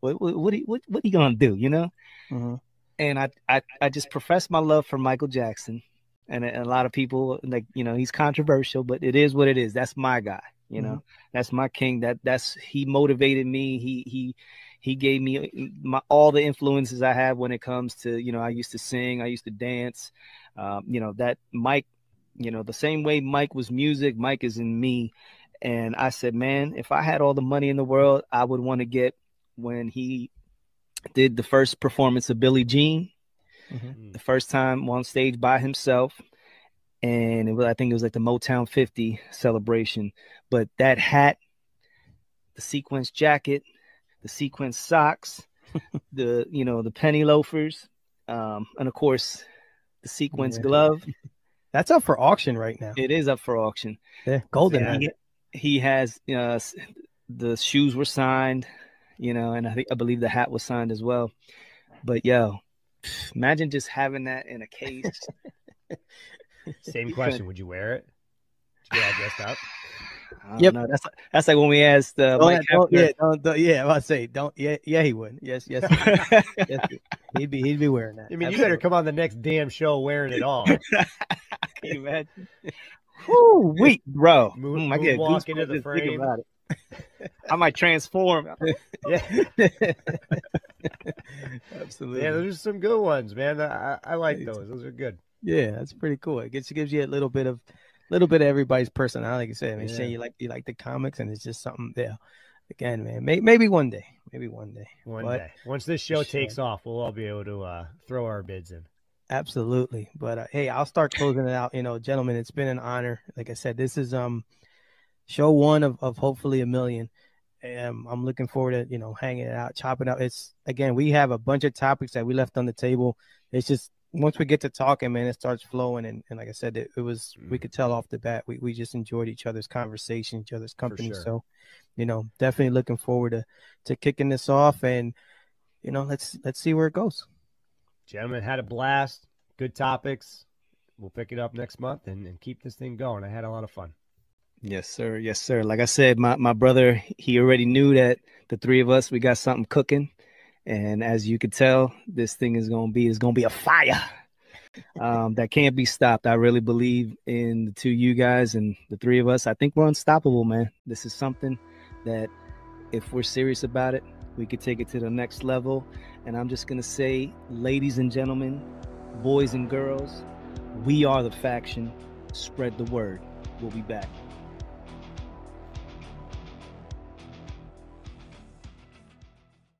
what what what, are you- what, what are you gonna do you know Mhm. and I, I I just profess my love for Michael Jackson and a, a lot of people like you know he's controversial but it is what it is that's my guy you know? That's my king that that's he motivated me he he he gave me my all the influences I have when it comes to you know I used to sing I used to dance um, you know that Mike you know the same way Mike was music Mike is in me. And I said man if I had all the money in the world I would want to get when he did the first performance of Billie Jean Mm. the first time on stage by himself and it was i think it was like the motown 50 celebration but that hat the sequence jacket the sequence socks the you know the penny loafers um and of course the sequence Yeah. glove That's up for auction right now. it is up for auction Yeah, golden. He, he has uh the shoes were signed you know and i think i believe the hat was signed as well but yo imagine just having that in a case Same question. Would you wear it? Did you get all dressed up? I don't Yep. know. That's that's like when we asked uh, Don't- Mike don't- yeah, don't, don't- yeah. I was say, don't. Yeah, yeah, he would. Yes, yes, yes. he'd be, he'd be wearing that. I mean, you better come on the next damn show wearing it all. Can you imagine? Woo, wait, bro. Moon- Mm, I get moonwalk into the frame. about it. I might transform. yeah. Absolutely. Yeah, those are some good ones, man. I, I I like those. Those are good. Yeah, that's pretty cool. It gets gives you a little bit of little bit of everybody's personality. Like I said, I mean, Yeah. say you like you like the comics, and it's just something there. Again, man, may, maybe one day, maybe one day. One But- day, once this show sure. takes off, we'll all be able to uh, throw our bids in. Absolutely. But uh, hey, I'll start closing it out. You know, gentlemen, it's been an honor. Like I said, this is um show one of, of hopefully a million. And I'm looking forward to, you know, hanging it out, chopping up. It's again, we have a bunch of topics that we left on the table. It's just once we get to talking, man, it starts flowing. And, and like I said, it, it was we Mm. could tell off the bat. We we just enjoyed each other's conversation, each other's company. sure. So, you know, definitely looking forward to to kicking this off and you know, let's let's see where it goes. Gentlemen, had a blast. Good topics. We'll pick it up next month and, and keep this thing going. I had a lot of fun. Yes, sir. Yes, sir. Like I said, my, my brother, he already knew that the three of us, we got something cooking. And as you could tell, this thing is gonna be is gonna be a fire. Um, that can't be stopped. I really believe in the two you guys and the three of us. I think we're unstoppable, man. This is something that if we're serious about it, we could take it to the next level. And I'm just gonna say, ladies and gentlemen, boys and girls, we are the faction. Spread the word. We'll be back.